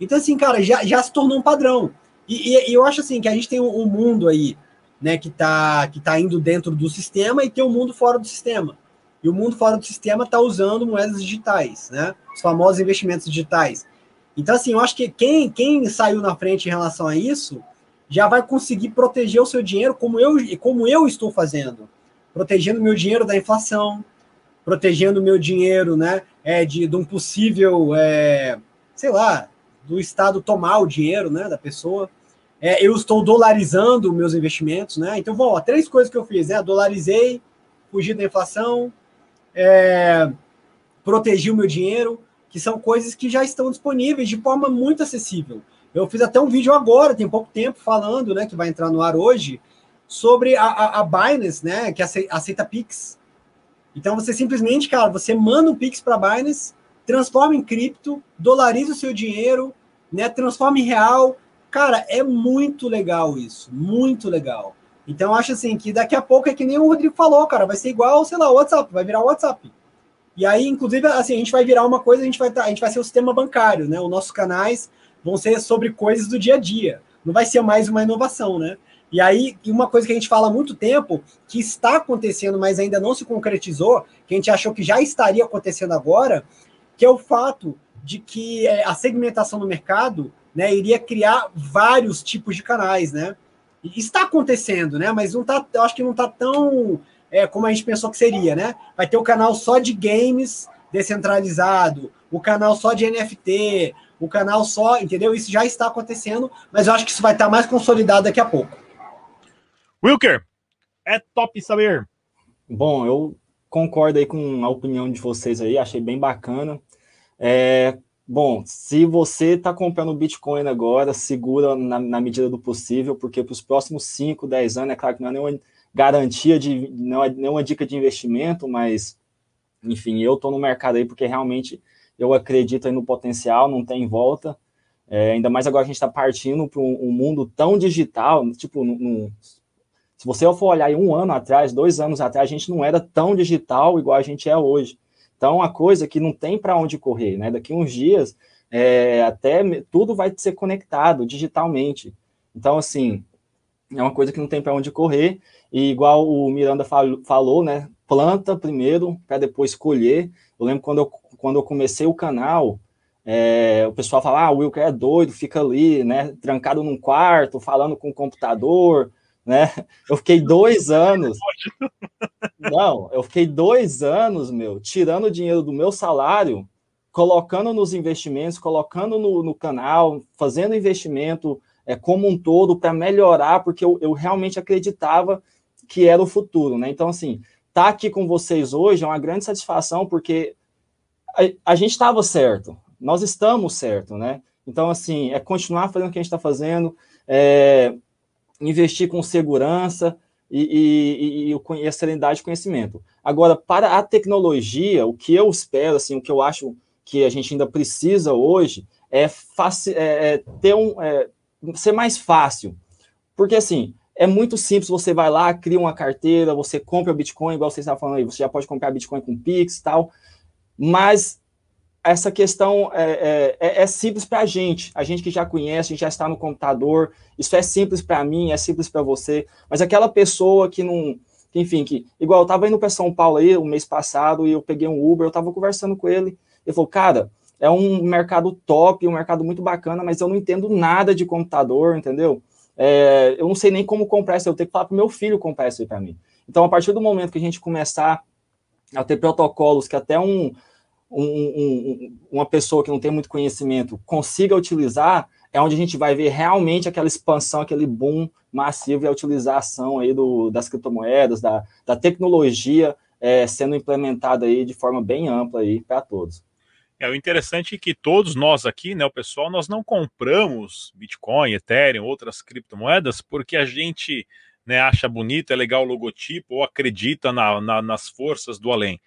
Então, assim, cara, já, já se tornou um padrão. E, e, e eu acho assim que a gente tem um, um mundo aí, né, que está que tá indo dentro do sistema e tem um mundo fora do sistema. E o mundo fora do sistema está usando moedas digitais, né? Os famosos investimentos digitais. Então, assim, eu acho que quem, quem saiu na frente em relação a isso já vai conseguir proteger o seu dinheiro como eu, como eu estou fazendo, protegendo meu dinheiro da inflação, protegendo meu dinheiro, né, é, de, de um possível, é, sei lá, do Estado tomar o dinheiro, né, da pessoa. É, eu estou dolarizando meus investimentos, né? Então, bom, três coisas que eu fiz, né? Dolarizei, fugi da inflação, é, protegi o meu dinheiro, que são coisas que já estão disponíveis de forma muito acessível. Eu fiz até um vídeo agora, tem pouco tempo, falando, né, que vai entrar no ar hoje, sobre a, a, a Binance, né, que aceita, aceita Pix. Então você simplesmente, cara, você manda um Pix para Binance, transforma em cripto, dolariza o seu dinheiro, né, transforma em real. Cara, é muito legal isso, muito legal. Então, acho assim que daqui a pouco é que nem o Rodrigo falou, cara, vai ser igual, sei lá, o WhatsApp, vai virar o WhatsApp. E aí, inclusive, assim, a gente vai virar uma coisa, a gente vai, a gente vai ser o sistema bancário, né? Os nossos canais vão ser sobre coisas do dia a dia. Não vai ser mais uma inovação, né? E aí, uma coisa que a gente fala há muito tempo, que está acontecendo, mas ainda não se concretizou, que a gente achou que já estaria acontecendo agora, que é o fato de que é, a segmentação no mercado né, iria criar vários tipos de canais, né? E está acontecendo, né? Mas não tá, eu acho que não está tão é, como a gente pensou que seria, né? Vai ter o canal só de games descentralizado, o canal só de NFT, o canal só, entendeu? Isso já está acontecendo, mas eu acho que isso vai estar mais consolidado daqui a pouco. Wilker, é top saber. Bom, eu concordo aí com a opinião de vocês aí, achei bem bacana. É, bom, se você está comprando Bitcoin agora, segura na, na medida do possível, porque para os próximos 5, 10 anos, é claro que não é nenhuma garantia de, não é nenhuma dica de investimento, mas, enfim, eu estou no mercado aí porque realmente eu acredito aí no potencial, não tem volta. É, ainda mais agora a gente está partindo para um, um, mundo tão digital, tipo, se você for olhar um ano atrás, dois anos atrás, a gente não era tão digital igual a gente é hoje. Então, uma coisa que não tem para onde correr, né? Daqui uns dias, é, até tudo vai ser conectado digitalmente. Então, assim, é uma coisa que não tem para onde correr. E igual o Miranda falou, né? Planta primeiro para depois colher. Eu lembro quando eu, quando eu comecei o canal, é, o pessoal fala, ah, o Wilker é doido, fica ali, né? Trancado num quarto, falando com o computador, né? Eu fiquei dois anos. Não, eu fiquei dois anos, meu, tirando o dinheiro do meu salário, colocando nos investimentos, colocando no, no canal, fazendo investimento é, como um todo para melhorar, porque eu, eu realmente acreditava que era o futuro, né? Então, assim, estar tá aqui com vocês hoje é uma grande satisfação, porque a, a gente estava certo, nós estamos certo, né? Então, assim, é continuar fazendo o que a gente está fazendo, é, investir com segurança e, e, e, e, a serenidade de conhecimento. Agora, para a tecnologia, o que eu espero, assim, o que eu acho que a gente ainda precisa hoje é, é, é ter um, é, ser mais fácil. Porque, assim, é muito simples, você vai lá, cria uma carteira, você compra Bitcoin, igual você estava falando aí, você já pode comprar Bitcoin com Pix e tal, mas essa questão é, é, é, é simples para a gente, a gente que já conhece, já está no computador, isso é simples para mim, é simples para você, mas aquela pessoa que não, que, enfim, que, igual eu estava indo para São Paulo aí o mês passado e eu peguei um Uber, eu estava conversando com ele, ele falou, cara, é um mercado top, um mercado muito bacana, mas eu não entendo nada de computador, entendeu? É, eu não sei nem como comprar isso, eu tenho que falar para meu filho comprar isso aí para mim. Então, a partir do momento que a gente começar a ter protocolos que até um, um, um, uma pessoa que não tem muito conhecimento consiga utilizar, é onde a gente vai ver realmente aquela expansão, aquele boom massivo e a utilização aí do, das criptomoedas, da, da tecnologia é, sendo implementada aí de forma bem ampla aí para todos. É o interessante é que todos nós aqui, né, o pessoal, nós não compramos Bitcoin, Ethereum, outras criptomoedas porque a gente né, acha bonito, é legal o logotipo ou acredita na, na, nas forças do além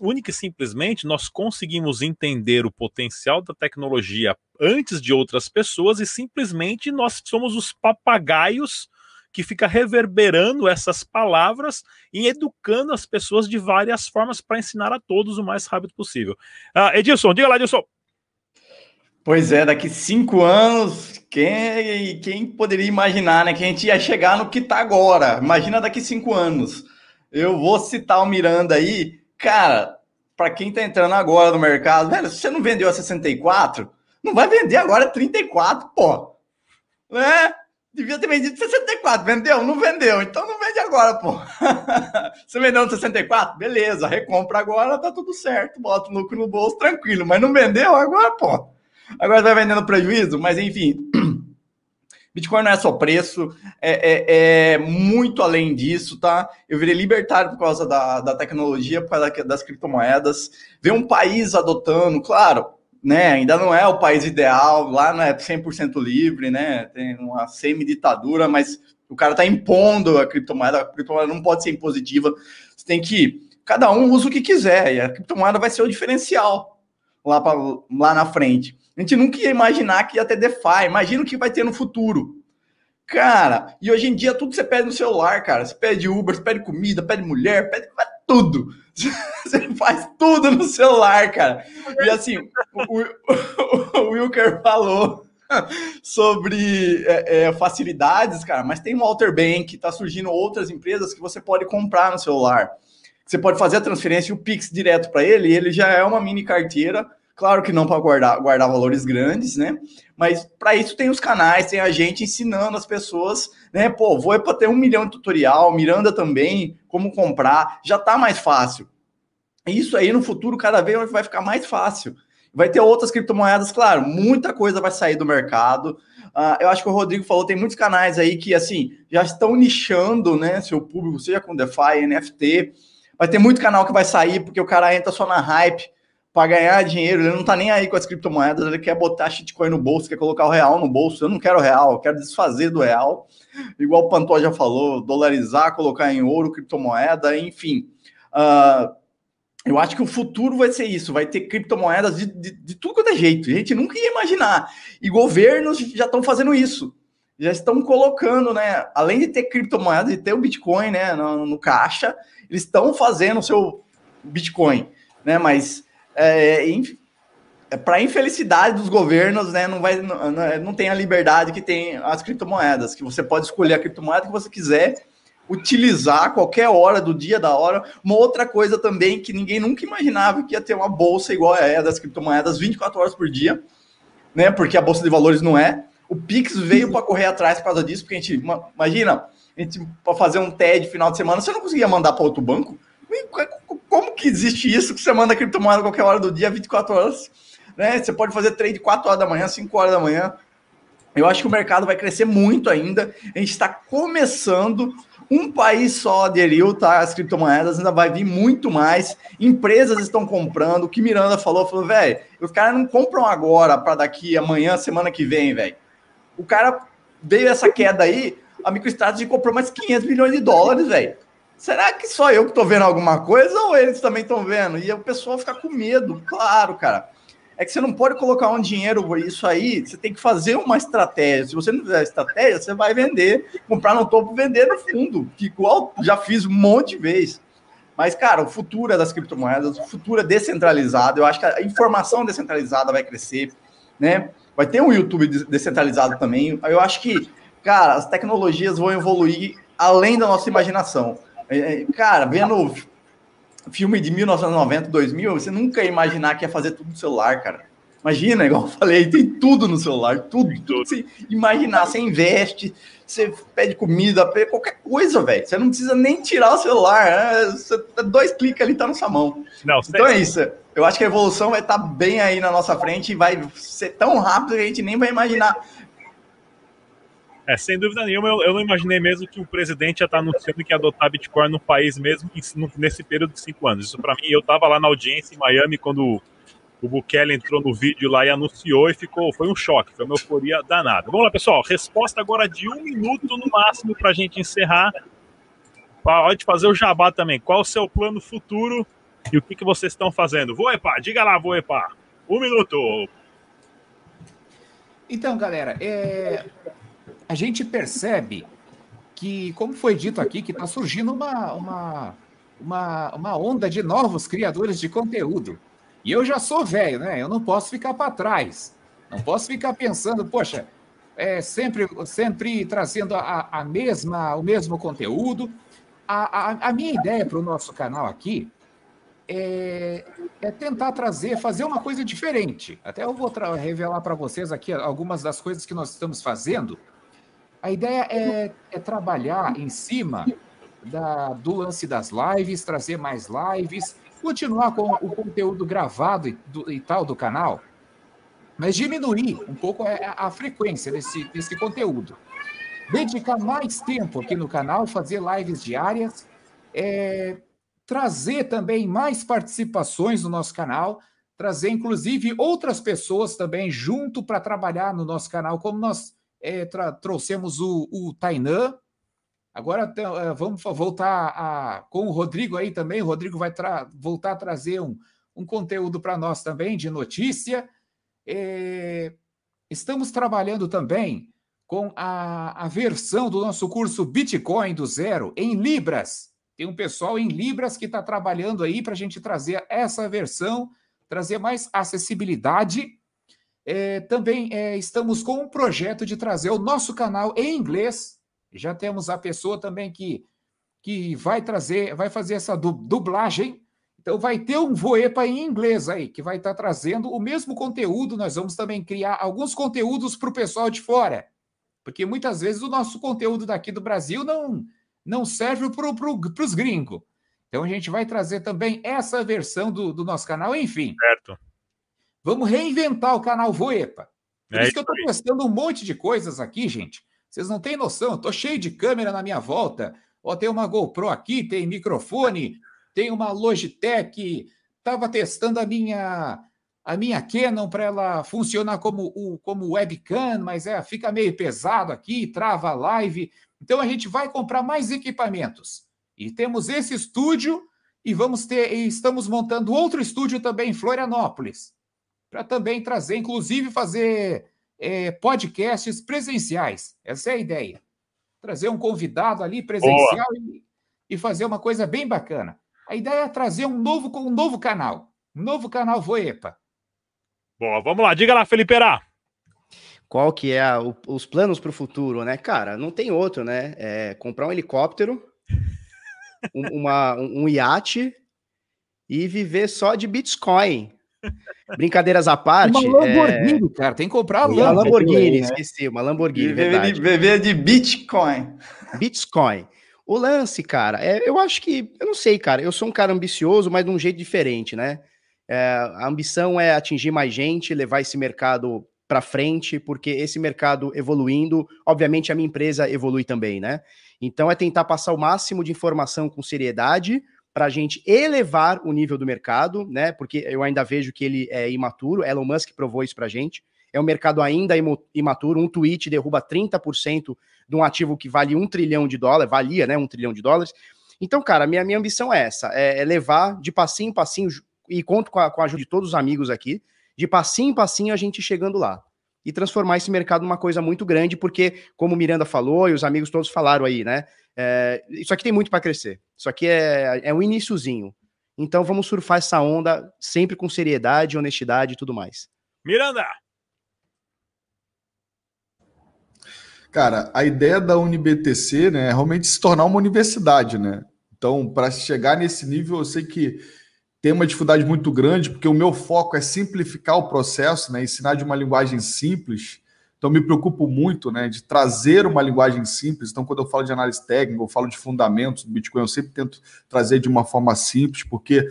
única e simplesmente nós conseguimos entender o potencial da tecnologia antes de outras pessoas e simplesmente nós somos os papagaios que fica reverberando essas palavras e educando as pessoas de várias formas para ensinar a todos o mais rápido possível. Uh, Edilson, diga lá, Edilson. Pois é, daqui cinco anos, quem, quem poderia imaginar né, que a gente ia chegar no que está agora? Imagina daqui cinco anos. Eu vou citar o Miranda aí, cara, para quem tá entrando agora no mercado, velho, se você não vendeu a 64, não vai vender agora a 34, pô. Né? Devia ter vendido 64, vendeu? Não vendeu, então não vende agora, pô. você vendeu no 64? Beleza, recompra agora, tá tudo certo, bota o lucro no bolso, tranquilo, mas não vendeu agora, pô. Agora vai vendendo prejuízo, mas enfim. Bitcoin não é só preço, é, é, é, muito além disso, tá? Eu virei libertário por causa da, da tecnologia, por causa das criptomoedas. Ver um país adotando, claro, né? Ainda não é o país ideal, lá não é 100% livre, né? Tem uma semi-ditadura, mas o cara tá impondo a criptomoeda, a criptomoeda não pode ser impositiva. Você tem que. Cada um usa o que quiser, e a criptomoeda vai ser o diferencial lá, pra, lá na frente. A gente nunca ia imaginar que ia ter DeFi. Imagina o que vai ter no futuro. Cara, e hoje em dia tudo você pede no celular, cara. Você pede Uber, você pede comida, pede mulher, pede tudo. Você faz tudo no celular, cara. E assim, o, o, o Wilker falou sobre é, é, facilidades, cara, mas tem o Walter Bank, tá surgindo outras empresas que você pode comprar no celular. Você pode fazer a transferência e o Pix direto para ele, ele já é uma mini carteira. Claro que não para guardar, guardar valores grandes, né? Mas para isso tem os canais, tem a gente ensinando as pessoas, né? Pô, vou é para ter um milhão de tutorial, Miranda também, como comprar, já tá mais fácil. Isso aí no futuro cada vez vai ficar mais fácil. Vai ter outras criptomoedas, claro, muita coisa vai sair do mercado. Uh, eu acho que o Rodrigo falou, tem muitos canais aí que, assim, já estão nichando, né, seu público, seja com DeFi, NFT. Vai ter muito canal que vai sair porque o cara entra só na hype para ganhar dinheiro, ele não tá nem aí com as criptomoedas, ele quer botar shitcoin no bolso, quer colocar o real no bolso. Eu não quero real, eu quero desfazer do real. Igual o Pantó já falou, dolarizar, colocar em ouro, criptomoeda, enfim. Uh, eu acho que o futuro vai ser isso, vai ter criptomoedas de, de, de tudo quanto é jeito. A gente nunca ia imaginar. E governos já estão fazendo isso. Já estão colocando, né? Além de ter criptomoedas, de ter o Bitcoin né, no, no caixa, eles estão fazendo o seu Bitcoin. Né? Mas é, é para infelicidade dos governos, né, não, vai, não, não tem a liberdade que tem as criptomoedas, que você pode escolher a criptomoeda que você quiser utilizar qualquer hora do dia, da hora. Uma outra coisa também que ninguém nunca imaginava que ia ter uma bolsa igual a das criptomoedas 24 horas por dia, né? Porque a bolsa de valores não é. O Pix veio para correr atrás por causa disso, porque a gente, imagina, a gente para fazer um TED final de semana, você não conseguia mandar para outro banco. Como que existe isso que você manda criptomoeda qualquer hora do dia, 24 horas? Né? Você pode fazer trade 4 horas da manhã, 5 horas da manhã. Eu acho que o mercado vai crescer muito ainda. A gente está começando um país só aderiu, tá? As criptomoedas ainda vai vir muito mais. Empresas estão comprando. O que Miranda falou, falou, velho, os caras não compram agora para daqui amanhã, semana que vem, velho. O cara veio essa queda aí, a MicroStrategy comprou mais 500 milhões de dólares, velho. Será que só eu que tô vendo alguma coisa ou eles também estão vendo? E o pessoal fica com medo, claro, cara é que você não pode colocar um dinheiro isso aí, você tem que fazer uma estratégia. Se você não fizer estratégia, você vai vender, comprar no topo, vender no fundo, que igual já fiz um monte de vezes. Mas, cara, o futuro é das criptomoedas, o futuro é descentralizado. Eu acho que a informação descentralizada vai crescer, né? Vai ter um YouTube descentralizado também. Eu acho que, cara, as tecnologias vão evoluir além da nossa imaginação. É, é, cara, vendo filme de 1990, 2000, você nunca ia imaginar que ia fazer tudo no celular, cara. Imagina, igual eu falei, tem tudo no celular, tudo, tudo. Você imaginar, você investe, você pede comida, pede qualquer coisa, velho. Você não precisa nem tirar o celular, né? Você, dois cliques ali, tá na sua mão. Não, então é isso. Eu acho que a evolução vai estar tá bem aí na nossa frente e vai ser tão rápido que a gente nem vai imaginar. É, sem dúvida nenhuma, eu, eu, não imaginei mesmo que o presidente ia estar anunciando que ia adotar Bitcoin no país mesmo nesse período de cinco anos. Isso para mim, eu estava lá na audiência em Miami quando o Bukele entrou no vídeo lá e anunciou e ficou, foi um choque, foi uma euforia danada. Vamos lá, pessoal, resposta agora de um minuto no máximo para a gente encerrar. Pode fazer o jabá também. Qual o seu plano futuro e o que, que vocês estão fazendo? Voepa, diga lá, Voepa. Um minuto. Então, galera, é, a gente percebe que, como foi dito aqui, que está surgindo uma, uma, uma, uma onda de novos criadores de conteúdo. E eu já sou velho, né? Eu não posso ficar para trás. Não posso ficar pensando, poxa, é, sempre, sempre trazendo a, a mesma, o mesmo conteúdo. A, a, a minha ideia para o nosso canal aqui é, é, tentar trazer, fazer uma coisa diferente. Até eu vou revelar para vocês aqui algumas das coisas que nós estamos fazendo a ideia é, é trabalhar em cima da, do lance das lives, trazer mais lives, continuar com o conteúdo gravado e, do, e tal do canal, mas diminuir um pouco a, a frequência desse, desse conteúdo. Dedicar mais tempo aqui no canal, fazer lives diárias, é, trazer também mais participações no nosso canal, trazer inclusive outras pessoas também junto para trabalhar no nosso canal, como nós é, trouxemos o, o Tainan. Agora é, vamos voltar a, com o Rodrigo aí também. O Rodrigo vai voltar a trazer um, um conteúdo para nós também de notícia. É, estamos trabalhando também com a, a versão do nosso curso Bitcoin do zero em Libras. Tem um pessoal em Libras que está trabalhando aí para a gente trazer essa versão, trazer mais acessibilidade. É, também é, estamos com um projeto de trazer o nosso canal em inglês. Já temos a pessoa também que, que vai trazer, vai fazer essa dublagem então vai ter um Voepa em inglês aí, que vai estar tá trazendo o mesmo conteúdo. Nós vamos também criar alguns conteúdos para o pessoal de fora. Porque muitas vezes o nosso conteúdo daqui do Brasil não, não serve para pro, os gringos. Então a gente vai trazer também essa versão do, do nosso canal, enfim. Certo. Vamos reinventar o canal Voepa. Por É isso que eu estou testando um monte de coisas aqui, gente. Vocês não têm noção, tô cheio de câmera na minha volta. Ó, tem uma GoPro aqui, tem microfone, tem uma Logitech, estava testando a minha a minha Canon para ela funcionar como, o, como webcam, mas é, fica meio pesado aqui, trava a live. Então a gente vai comprar mais equipamentos. E temos esse estúdio e vamos ter e estamos montando outro estúdio também em Florianópolis, para também trazer, inclusive fazer é, podcasts presenciais. Essa é a ideia. Trazer um convidado ali presencial e, e fazer uma coisa bem bacana. A ideia é trazer um novo, um novo canal. Um novo canal Voepa. Boa, vamos lá, diga lá, Felipe Herá. Qual que é a- o- os planos para o futuro, né? Cara, não tem outro, né? É comprar um helicóptero, um, uma- um- um iate e viver só de Bitcoin. Brincadeiras à parte. Uma é, Lamborghini, cara. Tem que comprar Uma Lamborghini. Lamborghini, né? esqueci, uma Lamborghini, Viver verdade. de, viver de Bitcoin. Bitcoin. O lance, cara, é, eu acho que, eu não sei, cara, eu sou um cara ambicioso, mas de um jeito diferente, né? É, a ambição é atingir mais gente, levar esse mercado para frente, porque esse mercado evoluindo, obviamente a minha empresa evolui também, né? Então é tentar passar o máximo de informação com seriedade para a gente elevar o nível do mercado, né? Porque eu ainda vejo que ele é imaturo. Elon Musk provou isso para gente. É um mercado ainda imaturo. Um tweet derruba 30% de um ativo que vale um trilhão de dólares, valia, né? Um trilhão de dólares. Então, cara, minha, minha ambição é essa: é, é levar de passinho em passinho, e conto com a, com a ajuda de todos os amigos aqui, de passinho em passinho a gente chegando lá. E transformar esse mercado numa coisa muito grande, porque, como o Miranda falou, e os amigos todos falaram aí, né? é, isso aqui tem muito para crescer. Isso aqui é, é um iniciozinho. Então vamos surfar essa onda sempre com seriedade, honestidade e tudo mais. Miranda. Cara, a ideia da UniBTC né, é realmente se tornar uma universidade, né? Então, para chegar nesse nível, eu sei que tem uma dificuldade muito grande, porque o meu foco é simplificar o processo, né? Ensinar de uma linguagem simples. Então, me preocupo muito, né, de trazer uma linguagem simples. Então, quando eu falo de análise técnica, eu falo de fundamentos do Bitcoin, eu sempre tento trazer de uma forma simples, porque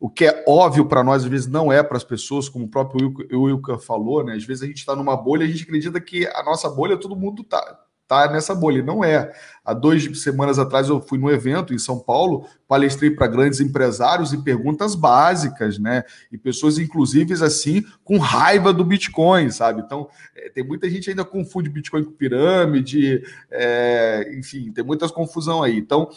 o que é óbvio para nós, às vezes, não é para as pessoas, como o próprio Wilka, falou, né? Às vezes a gente está numa bolha e a gente acredita que a nossa bolha, todo mundo tá, tá nessa bolha. Não é. Há duas semanas atrás eu fui num evento em São Paulo, palestrei para grandes empresários e perguntas básicas, né? E pessoas, inclusive, assim, com raiva do Bitcoin, sabe? Então, é, tem muita gente ainda confunde Bitcoin com pirâmide, é, enfim, tem muitas confusão aí. Então,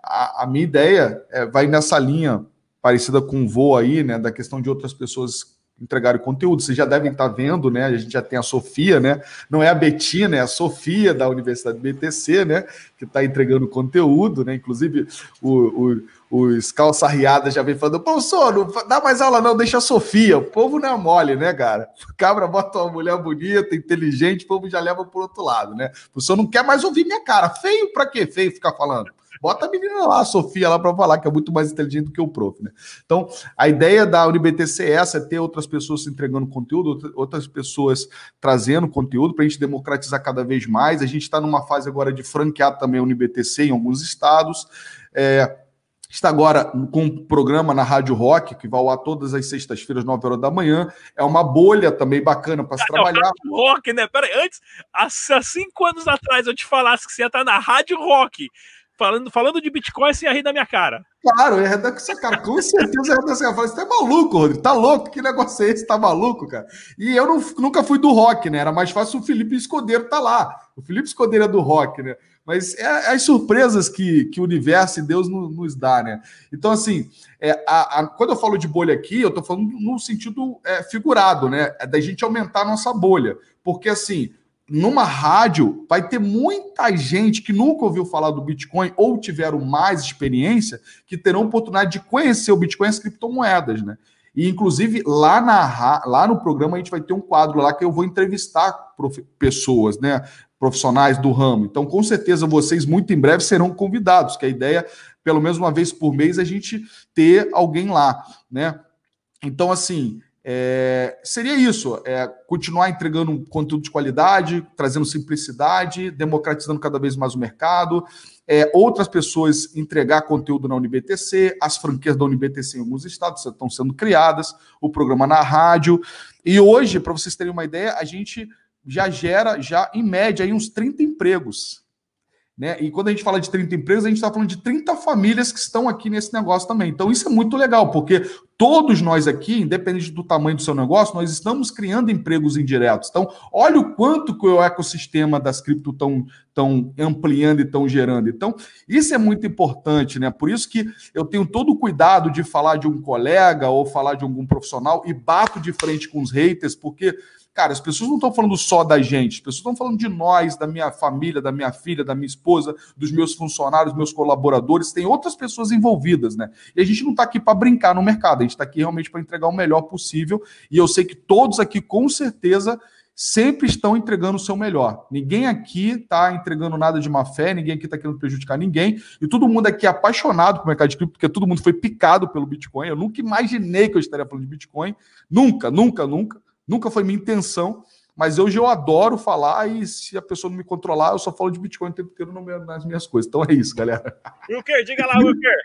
a, a minha ideia é, vai nessa linha parecida com o voo aí, né, da questão de outras pessoas entregarem conteúdo. Vocês já devem estar vendo, né? A gente já tem a Sofia, né? Não é a Betina, é a Sofia da Universidade BTC, né? Que está entregando conteúdo, né? Inclusive, o, o, os calçarriadas já vem falando, professor, não dá mais aula não, deixa a Sofia. O povo não é mole, né, cara? O cabra bota uma mulher bonita, inteligente, o povo já leva para outro lado, né? O professor não quer mais ouvir minha cara. Feio para quê? Feio ficar falando. Bota a menina lá, a Sofia, lá para falar, que é muito mais inteligente do que o prof, né? Então, a ideia da UniBTC é essa, é ter outras pessoas entregando conteúdo, outras pessoas trazendo conteúdo para a gente democratizar cada vez mais. A gente está numa fase agora de franquear também a UniBTC em alguns estados. É, Está agora com um programa na Rádio Rock, que vai ao ar todas as sextas-feiras, 9 horas da manhã. É uma bolha também bacana para se trabalhar. Rádio Rock, né? Peraí, antes, há há cinco anos atrás eu te falasse que você ia estar na Rádio Rock, falando, falando de Bitcoin, ia rir da minha cara. Claro, dar com essa cara, com certeza ia dar com essa cara. Você tá maluco, Rodrigo? Tá louco? Que negócio é esse? Tá maluco, cara? E eu não, nunca fui do rock, né? Era mais fácil o Felipe Escudeiro tá lá. O Felipe Escudeiro é do rock, né? Mas é as surpresas que, que o universo e Deus nos, nos dá, né? Então, assim, é, a, a, quando eu falo de bolha aqui, eu tô falando no sentido é, figurado, né? É da gente aumentar a nossa bolha. Porque, assim, numa rádio vai ter muita gente que nunca ouviu falar do Bitcoin ou tiveram mais experiência que terão oportunidade de conhecer o Bitcoin e as criptomoedas, né? E inclusive lá na lá no programa a gente vai ter um quadro lá que eu vou entrevistar pessoas, né, profissionais do ramo. Então, com certeza vocês muito em breve serão convidados, que a ideia pelo menos uma vez por mês a gente ter alguém lá, né? Então, assim, é, seria isso: é, continuar entregando um conteúdo de qualidade, trazendo simplicidade, democratizando cada vez mais o mercado. É, outras pessoas entregar conteúdo na UniBTC, as franquias da UniBTC em alguns estados estão sendo criadas, o programa na rádio. E hoje, para vocês terem uma ideia, a gente já gera, já em média, aí uns 30 empregos né? E quando a gente fala de 30 empresas, a gente está falando de 30 famílias que estão aqui nesse negócio também. Então, isso é muito legal, porque todos nós aqui, independente do tamanho do seu negócio, nós estamos criando empregos indiretos. Então, olha o quanto que o ecossistema das cripto estão tão ampliando e estão gerando. Então, isso é muito importante, né? Por isso que eu tenho todo o cuidado de falar de um colega ou falar de algum profissional e bato de frente com os haters, porque Cara, as pessoas não estão falando só da gente, as pessoas estão falando de nós, da minha família, da minha filha, da minha esposa, dos meus funcionários, meus colaboradores, tem outras pessoas envolvidas, né? E a gente não está aqui para brincar no mercado, a gente está aqui realmente para entregar o melhor possível. E eu sei que todos aqui, com certeza, sempre estão entregando o seu melhor. Ninguém aqui está entregando nada de má fé, ninguém aqui está querendo prejudicar ninguém. E todo mundo aqui é apaixonado pelo mercado de cripto, porque todo mundo foi picado pelo Bitcoin. Eu nunca imaginei que eu estaria falando de Bitcoin. Nunca, nunca, nunca. Nunca foi minha intenção, mas hoje eu adoro falar e se a pessoa não me controlar, eu só falo de Bitcoin o tempo inteiro nas minhas coisas. Então é isso, galera. Wilker, diga lá, Wilker.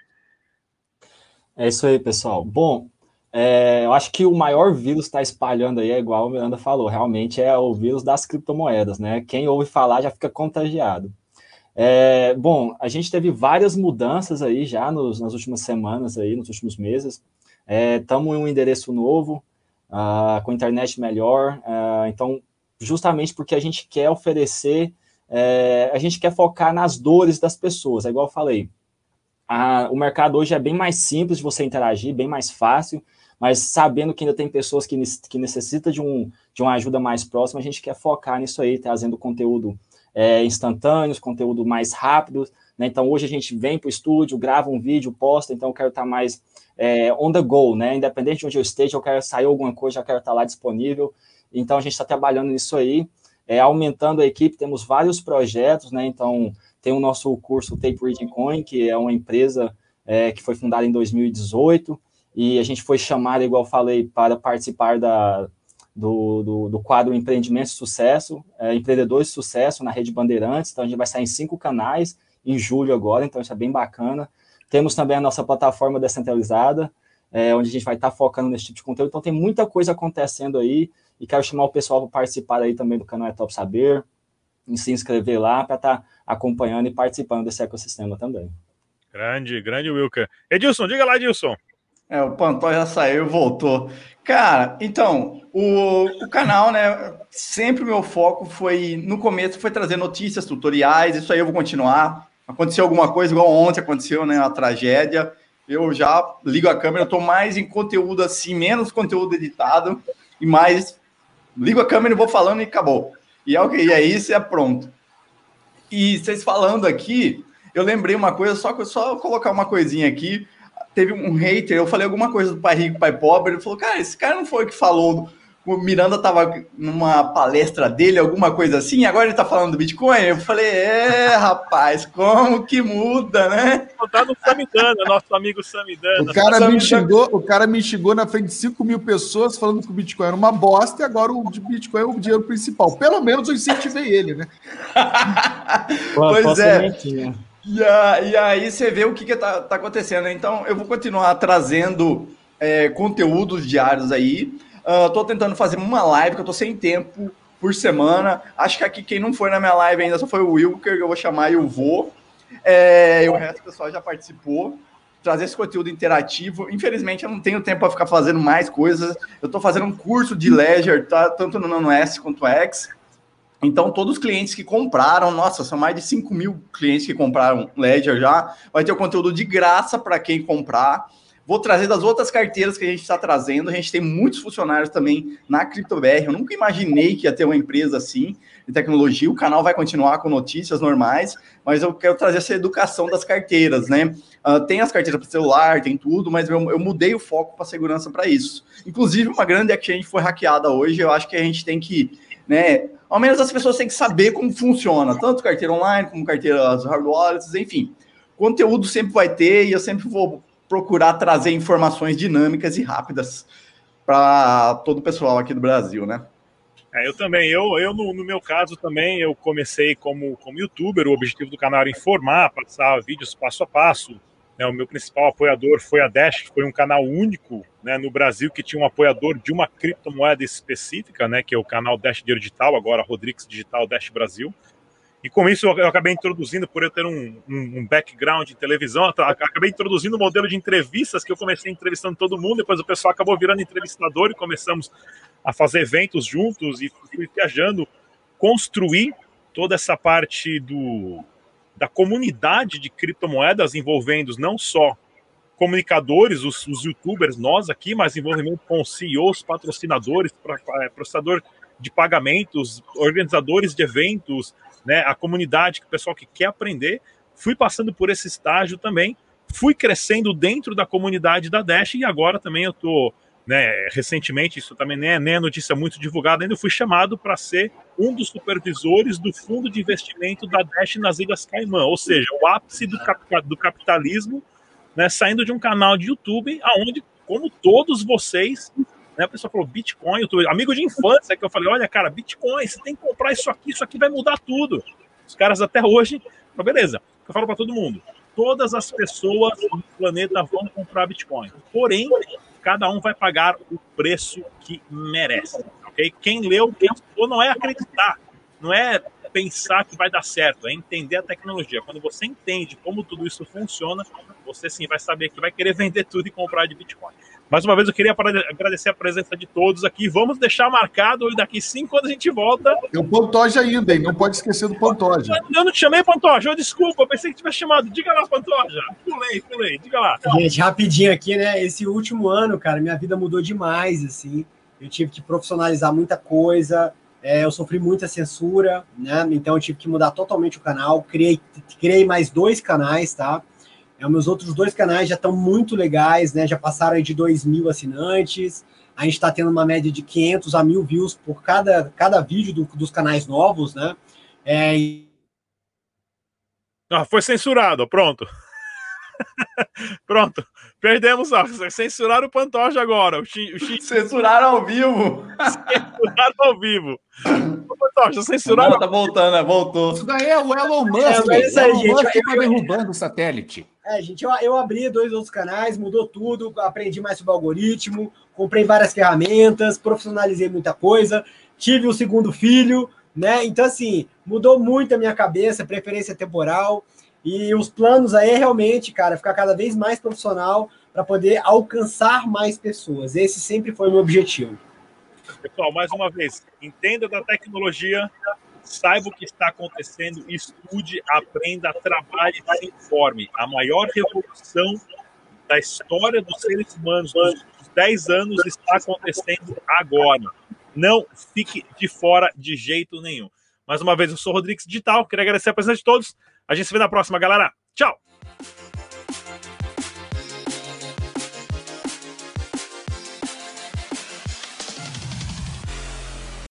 É isso aí, pessoal. Bom, é, eu acho que o maior vírus está espalhando aí, é igual o Miranda falou, realmente é o vírus das criptomoedas, né? Quem ouve falar já fica contagiado. É, bom, a gente teve várias mudanças aí já nos, nas últimas semanas aí, nos últimos meses. Estamos é, em um endereço novo, uh, com internet melhor. Uh, então, justamente porque a gente quer oferecer, é, a gente quer focar nas dores das pessoas, é igual eu falei. A, o mercado hoje é bem mais simples de você interagir, bem mais fácil, mas sabendo que ainda tem pessoas que, que necessitam de, um, de uma ajuda mais próxima, a gente quer focar nisso aí, trazendo conteúdo é, instantâneo, conteúdo mais rápido. Né? Então, hoje a gente vem para o estúdio, grava um vídeo, posta, então eu quero estar mais é, on the go, né? Independente de onde eu esteja, eu quero sair alguma coisa, já quero estar lá disponível. Então, a gente está trabalhando nisso aí, é, aumentando a equipe, temos vários projetos, né? Então, tem o nosso curso Tape Reading Coin, que é uma empresa é, que foi fundada em 2018, e a gente foi chamado, igual eu falei, para participar da, do, do, do quadro Empreendimentos de Sucesso, é, Empreendedores de Sucesso na Rede Bandeirantes, então a gente vai sair em cinco canais em julho agora, então isso é bem bacana. Temos também a nossa plataforma descentralizada, é, onde a gente vai estar tá focando nesse tipo de conteúdo. Então, tem muita coisa acontecendo aí e quero chamar o pessoal para participar aí também do canal É Top Saber, e se inscrever lá para estar tá acompanhando e participando desse ecossistema também. Grande, grande Wilker. Edilson, diga lá, Edilson. É, o Pantó já saiu e voltou. Cara, então, o, o canal, né? Sempre o meu foco foi, no começo, foi trazer notícias, tutoriais, isso aí eu vou continuar aconteceu alguma coisa, igual ontem aconteceu, né? A tragédia. Eu já ligo a câmera, estou mais em conteúdo assim, menos conteúdo editado e mais ligo a câmera e vou falando e acabou. E é o que e é isso, é pronto. E vocês falando aqui, eu lembrei uma coisa, só só colocar uma coisinha aqui. Teve um hater, eu falei alguma coisa do pai rico, pai pobre, ele falou: "Cara, esse cara não foi que falou o Miranda estava numa palestra dele, alguma coisa assim, agora ele está falando do Bitcoin. Eu falei, é, rapaz, como que muda, né? Tá no Samidana, nosso amigo Samidana. O cara, me xingou, o cara me xingou na frente de 5 mil pessoas falando que o Bitcoin era uma bosta e agora o Bitcoin é o dinheiro principal. Pelo menos eu incentivei ele, né? pois é. E, a, e, aí você vê o que está tá acontecendo. Então, eu vou continuar trazendo é, conteúdos diários aí. Estou uh, tentando fazer uma live, que eu estou sem tempo por semana. Acho que aqui quem não foi na minha live ainda só foi o Wilker, que eu vou chamar e o Vô. É, e o resto do pessoal já participou. Trazer esse conteúdo interativo. Infelizmente, eu não tenho tempo para ficar fazendo mais coisas. Eu estou fazendo um curso de Ledger, tá? tanto no Nano S quanto no X. Então, todos os clientes que compraram, nossa, são mais de 5 mil clientes que compraram Ledger já. Vai ter o conteúdo de graça para quem comprar Vou trazer das outras carteiras que a gente está trazendo. A gente tem muitos funcionários também na CryptoBR. Eu nunca imaginei que ia ter uma empresa assim de tecnologia. O canal vai continuar com notícias normais, mas eu quero trazer essa educação das carteiras, né? Uh, tem as carteiras para celular, tem tudo, mas eu, eu mudei o foco para segurança para isso. Inclusive, uma grande exchange foi hackeada hoje. Eu acho que a gente tem que, né? Ao menos as pessoas têm que saber como funciona, tanto carteira online como carteiras hard wallets, enfim. Conteúdo sempre vai ter e eu sempre vou procurar trazer informações dinâmicas e rápidas para todo o pessoal aqui do Brasil, né? É, eu também, eu, eu no, no, meu caso também, eu comecei como, como youtuber, o objetivo do canal era informar, passar vídeos passo a passo. Né, o meu principal apoiador foi a Dash, que foi um canal único né, no Brasil que tinha um apoiador de uma criptomoeda específica, né, que é o canal Dash Digital, agora Rodrigues Digital Dash Brasil. E com isso eu acabei introduzindo, por eu ter um, um, um background em televisão, acabei introduzindo um modelo de entrevistas que eu comecei entrevistando todo mundo, depois o pessoal acabou virando entrevistador e começamos a fazer eventos juntos e fui viajando, construir toda essa parte do, da comunidade de criptomoedas envolvendo não só comunicadores, os, os youtubers, nós aqui, mas envolvimento com CEOs, patrocinadores, é, processador de pagamentos, organizadores de eventos, né, a comunidade, o pessoal que quer aprender. Fui passando por esse estágio também, fui crescendo dentro da comunidade da Dash e agora também eu estou, né, recentemente, isso também nem é, nem é notícia muito divulgada ainda, fui chamado para ser um dos supervisores do fundo de investimento da Dash nas Ilhas Caimã, ou seja, o ápice do, cap do capitalismo, né, saindo de um canal de YouTube, aonde, como todos vocês, né? A pessoa falou Bitcoin, tô amigo de infância, que eu falei, olha, cara, Bitcoin, você tem que comprar isso aqui, isso aqui vai mudar tudo. Os caras até hoje, beleza, eu falo para todo mundo, todas as pessoas no planeta vão comprar Bitcoin. Porém, cada um vai pagar o preço que merece, ok? Quem leu, quem estudou, não é acreditar, não é pensar que vai dar certo, é entender a tecnologia. Quando você entende como tudo isso funciona, você sim vai saber que vai querer vender tudo e comprar de Bitcoin. Mais uma vez, eu queria agradecer a presença de todos aqui. Vamos deixar marcado e daqui cinco anos a gente volta. Tem o Pantoja ainda, hein? Não pode esquecer do Pantoja. Eu não te chamei, Pantoja. Eu, desculpa, eu pensei que tivesse chamado. Diga lá, Pantoja. Pulei, pulei. Diga lá. Gente, rapidinho aqui, né? Esse último ano, cara, minha vida mudou demais, assim. Eu tive que profissionalizar muita coisa. É, eu sofri muita censura, né? Então eu tive que mudar totalmente o canal. Criei, criei mais dois canais, tá? É, meus outros dois canais já estão muito legais, né? Já passaram de 2 mil assinantes. A gente está tendo uma média de 500 a mil views por cada, cada vídeo do, dos canais novos, né? É... Ah, foi censurado, pronto. Pronto, perdemos a. Censuraram o Pantoja agora. O o Censuraram ao vivo. Censuraram ao vivo. O Pantoja, censuraram. Não, tá voltando, né? voltou. Isso daí é o Elon Musk. É, isso aí, Elon gente. Musk tá derrubando o satélite. É, gente, eu, eu abri dois outros canais, mudou tudo, aprendi mais sobre algoritmo, comprei várias ferramentas, profissionalizei muita coisa, tive o um segundo filho, né? Então, assim, mudou muito a minha cabeça, preferência temporal. E os planos aí é realmente, cara, ficar cada vez mais profissional para poder alcançar mais pessoas. Esse sempre foi o meu objetivo. Pessoal, mais uma vez, entenda da tecnologia, saiba o que está acontecendo, estude, aprenda, trabalhe, se informe. A maior revolução da história dos seres humanos dos 10 anos está acontecendo agora. Não fique de fora de jeito nenhum. Mais uma vez, eu sou o Rodrigues Digital, queria agradecer a presença de todos. A gente se vê na próxima, galera. Tchau!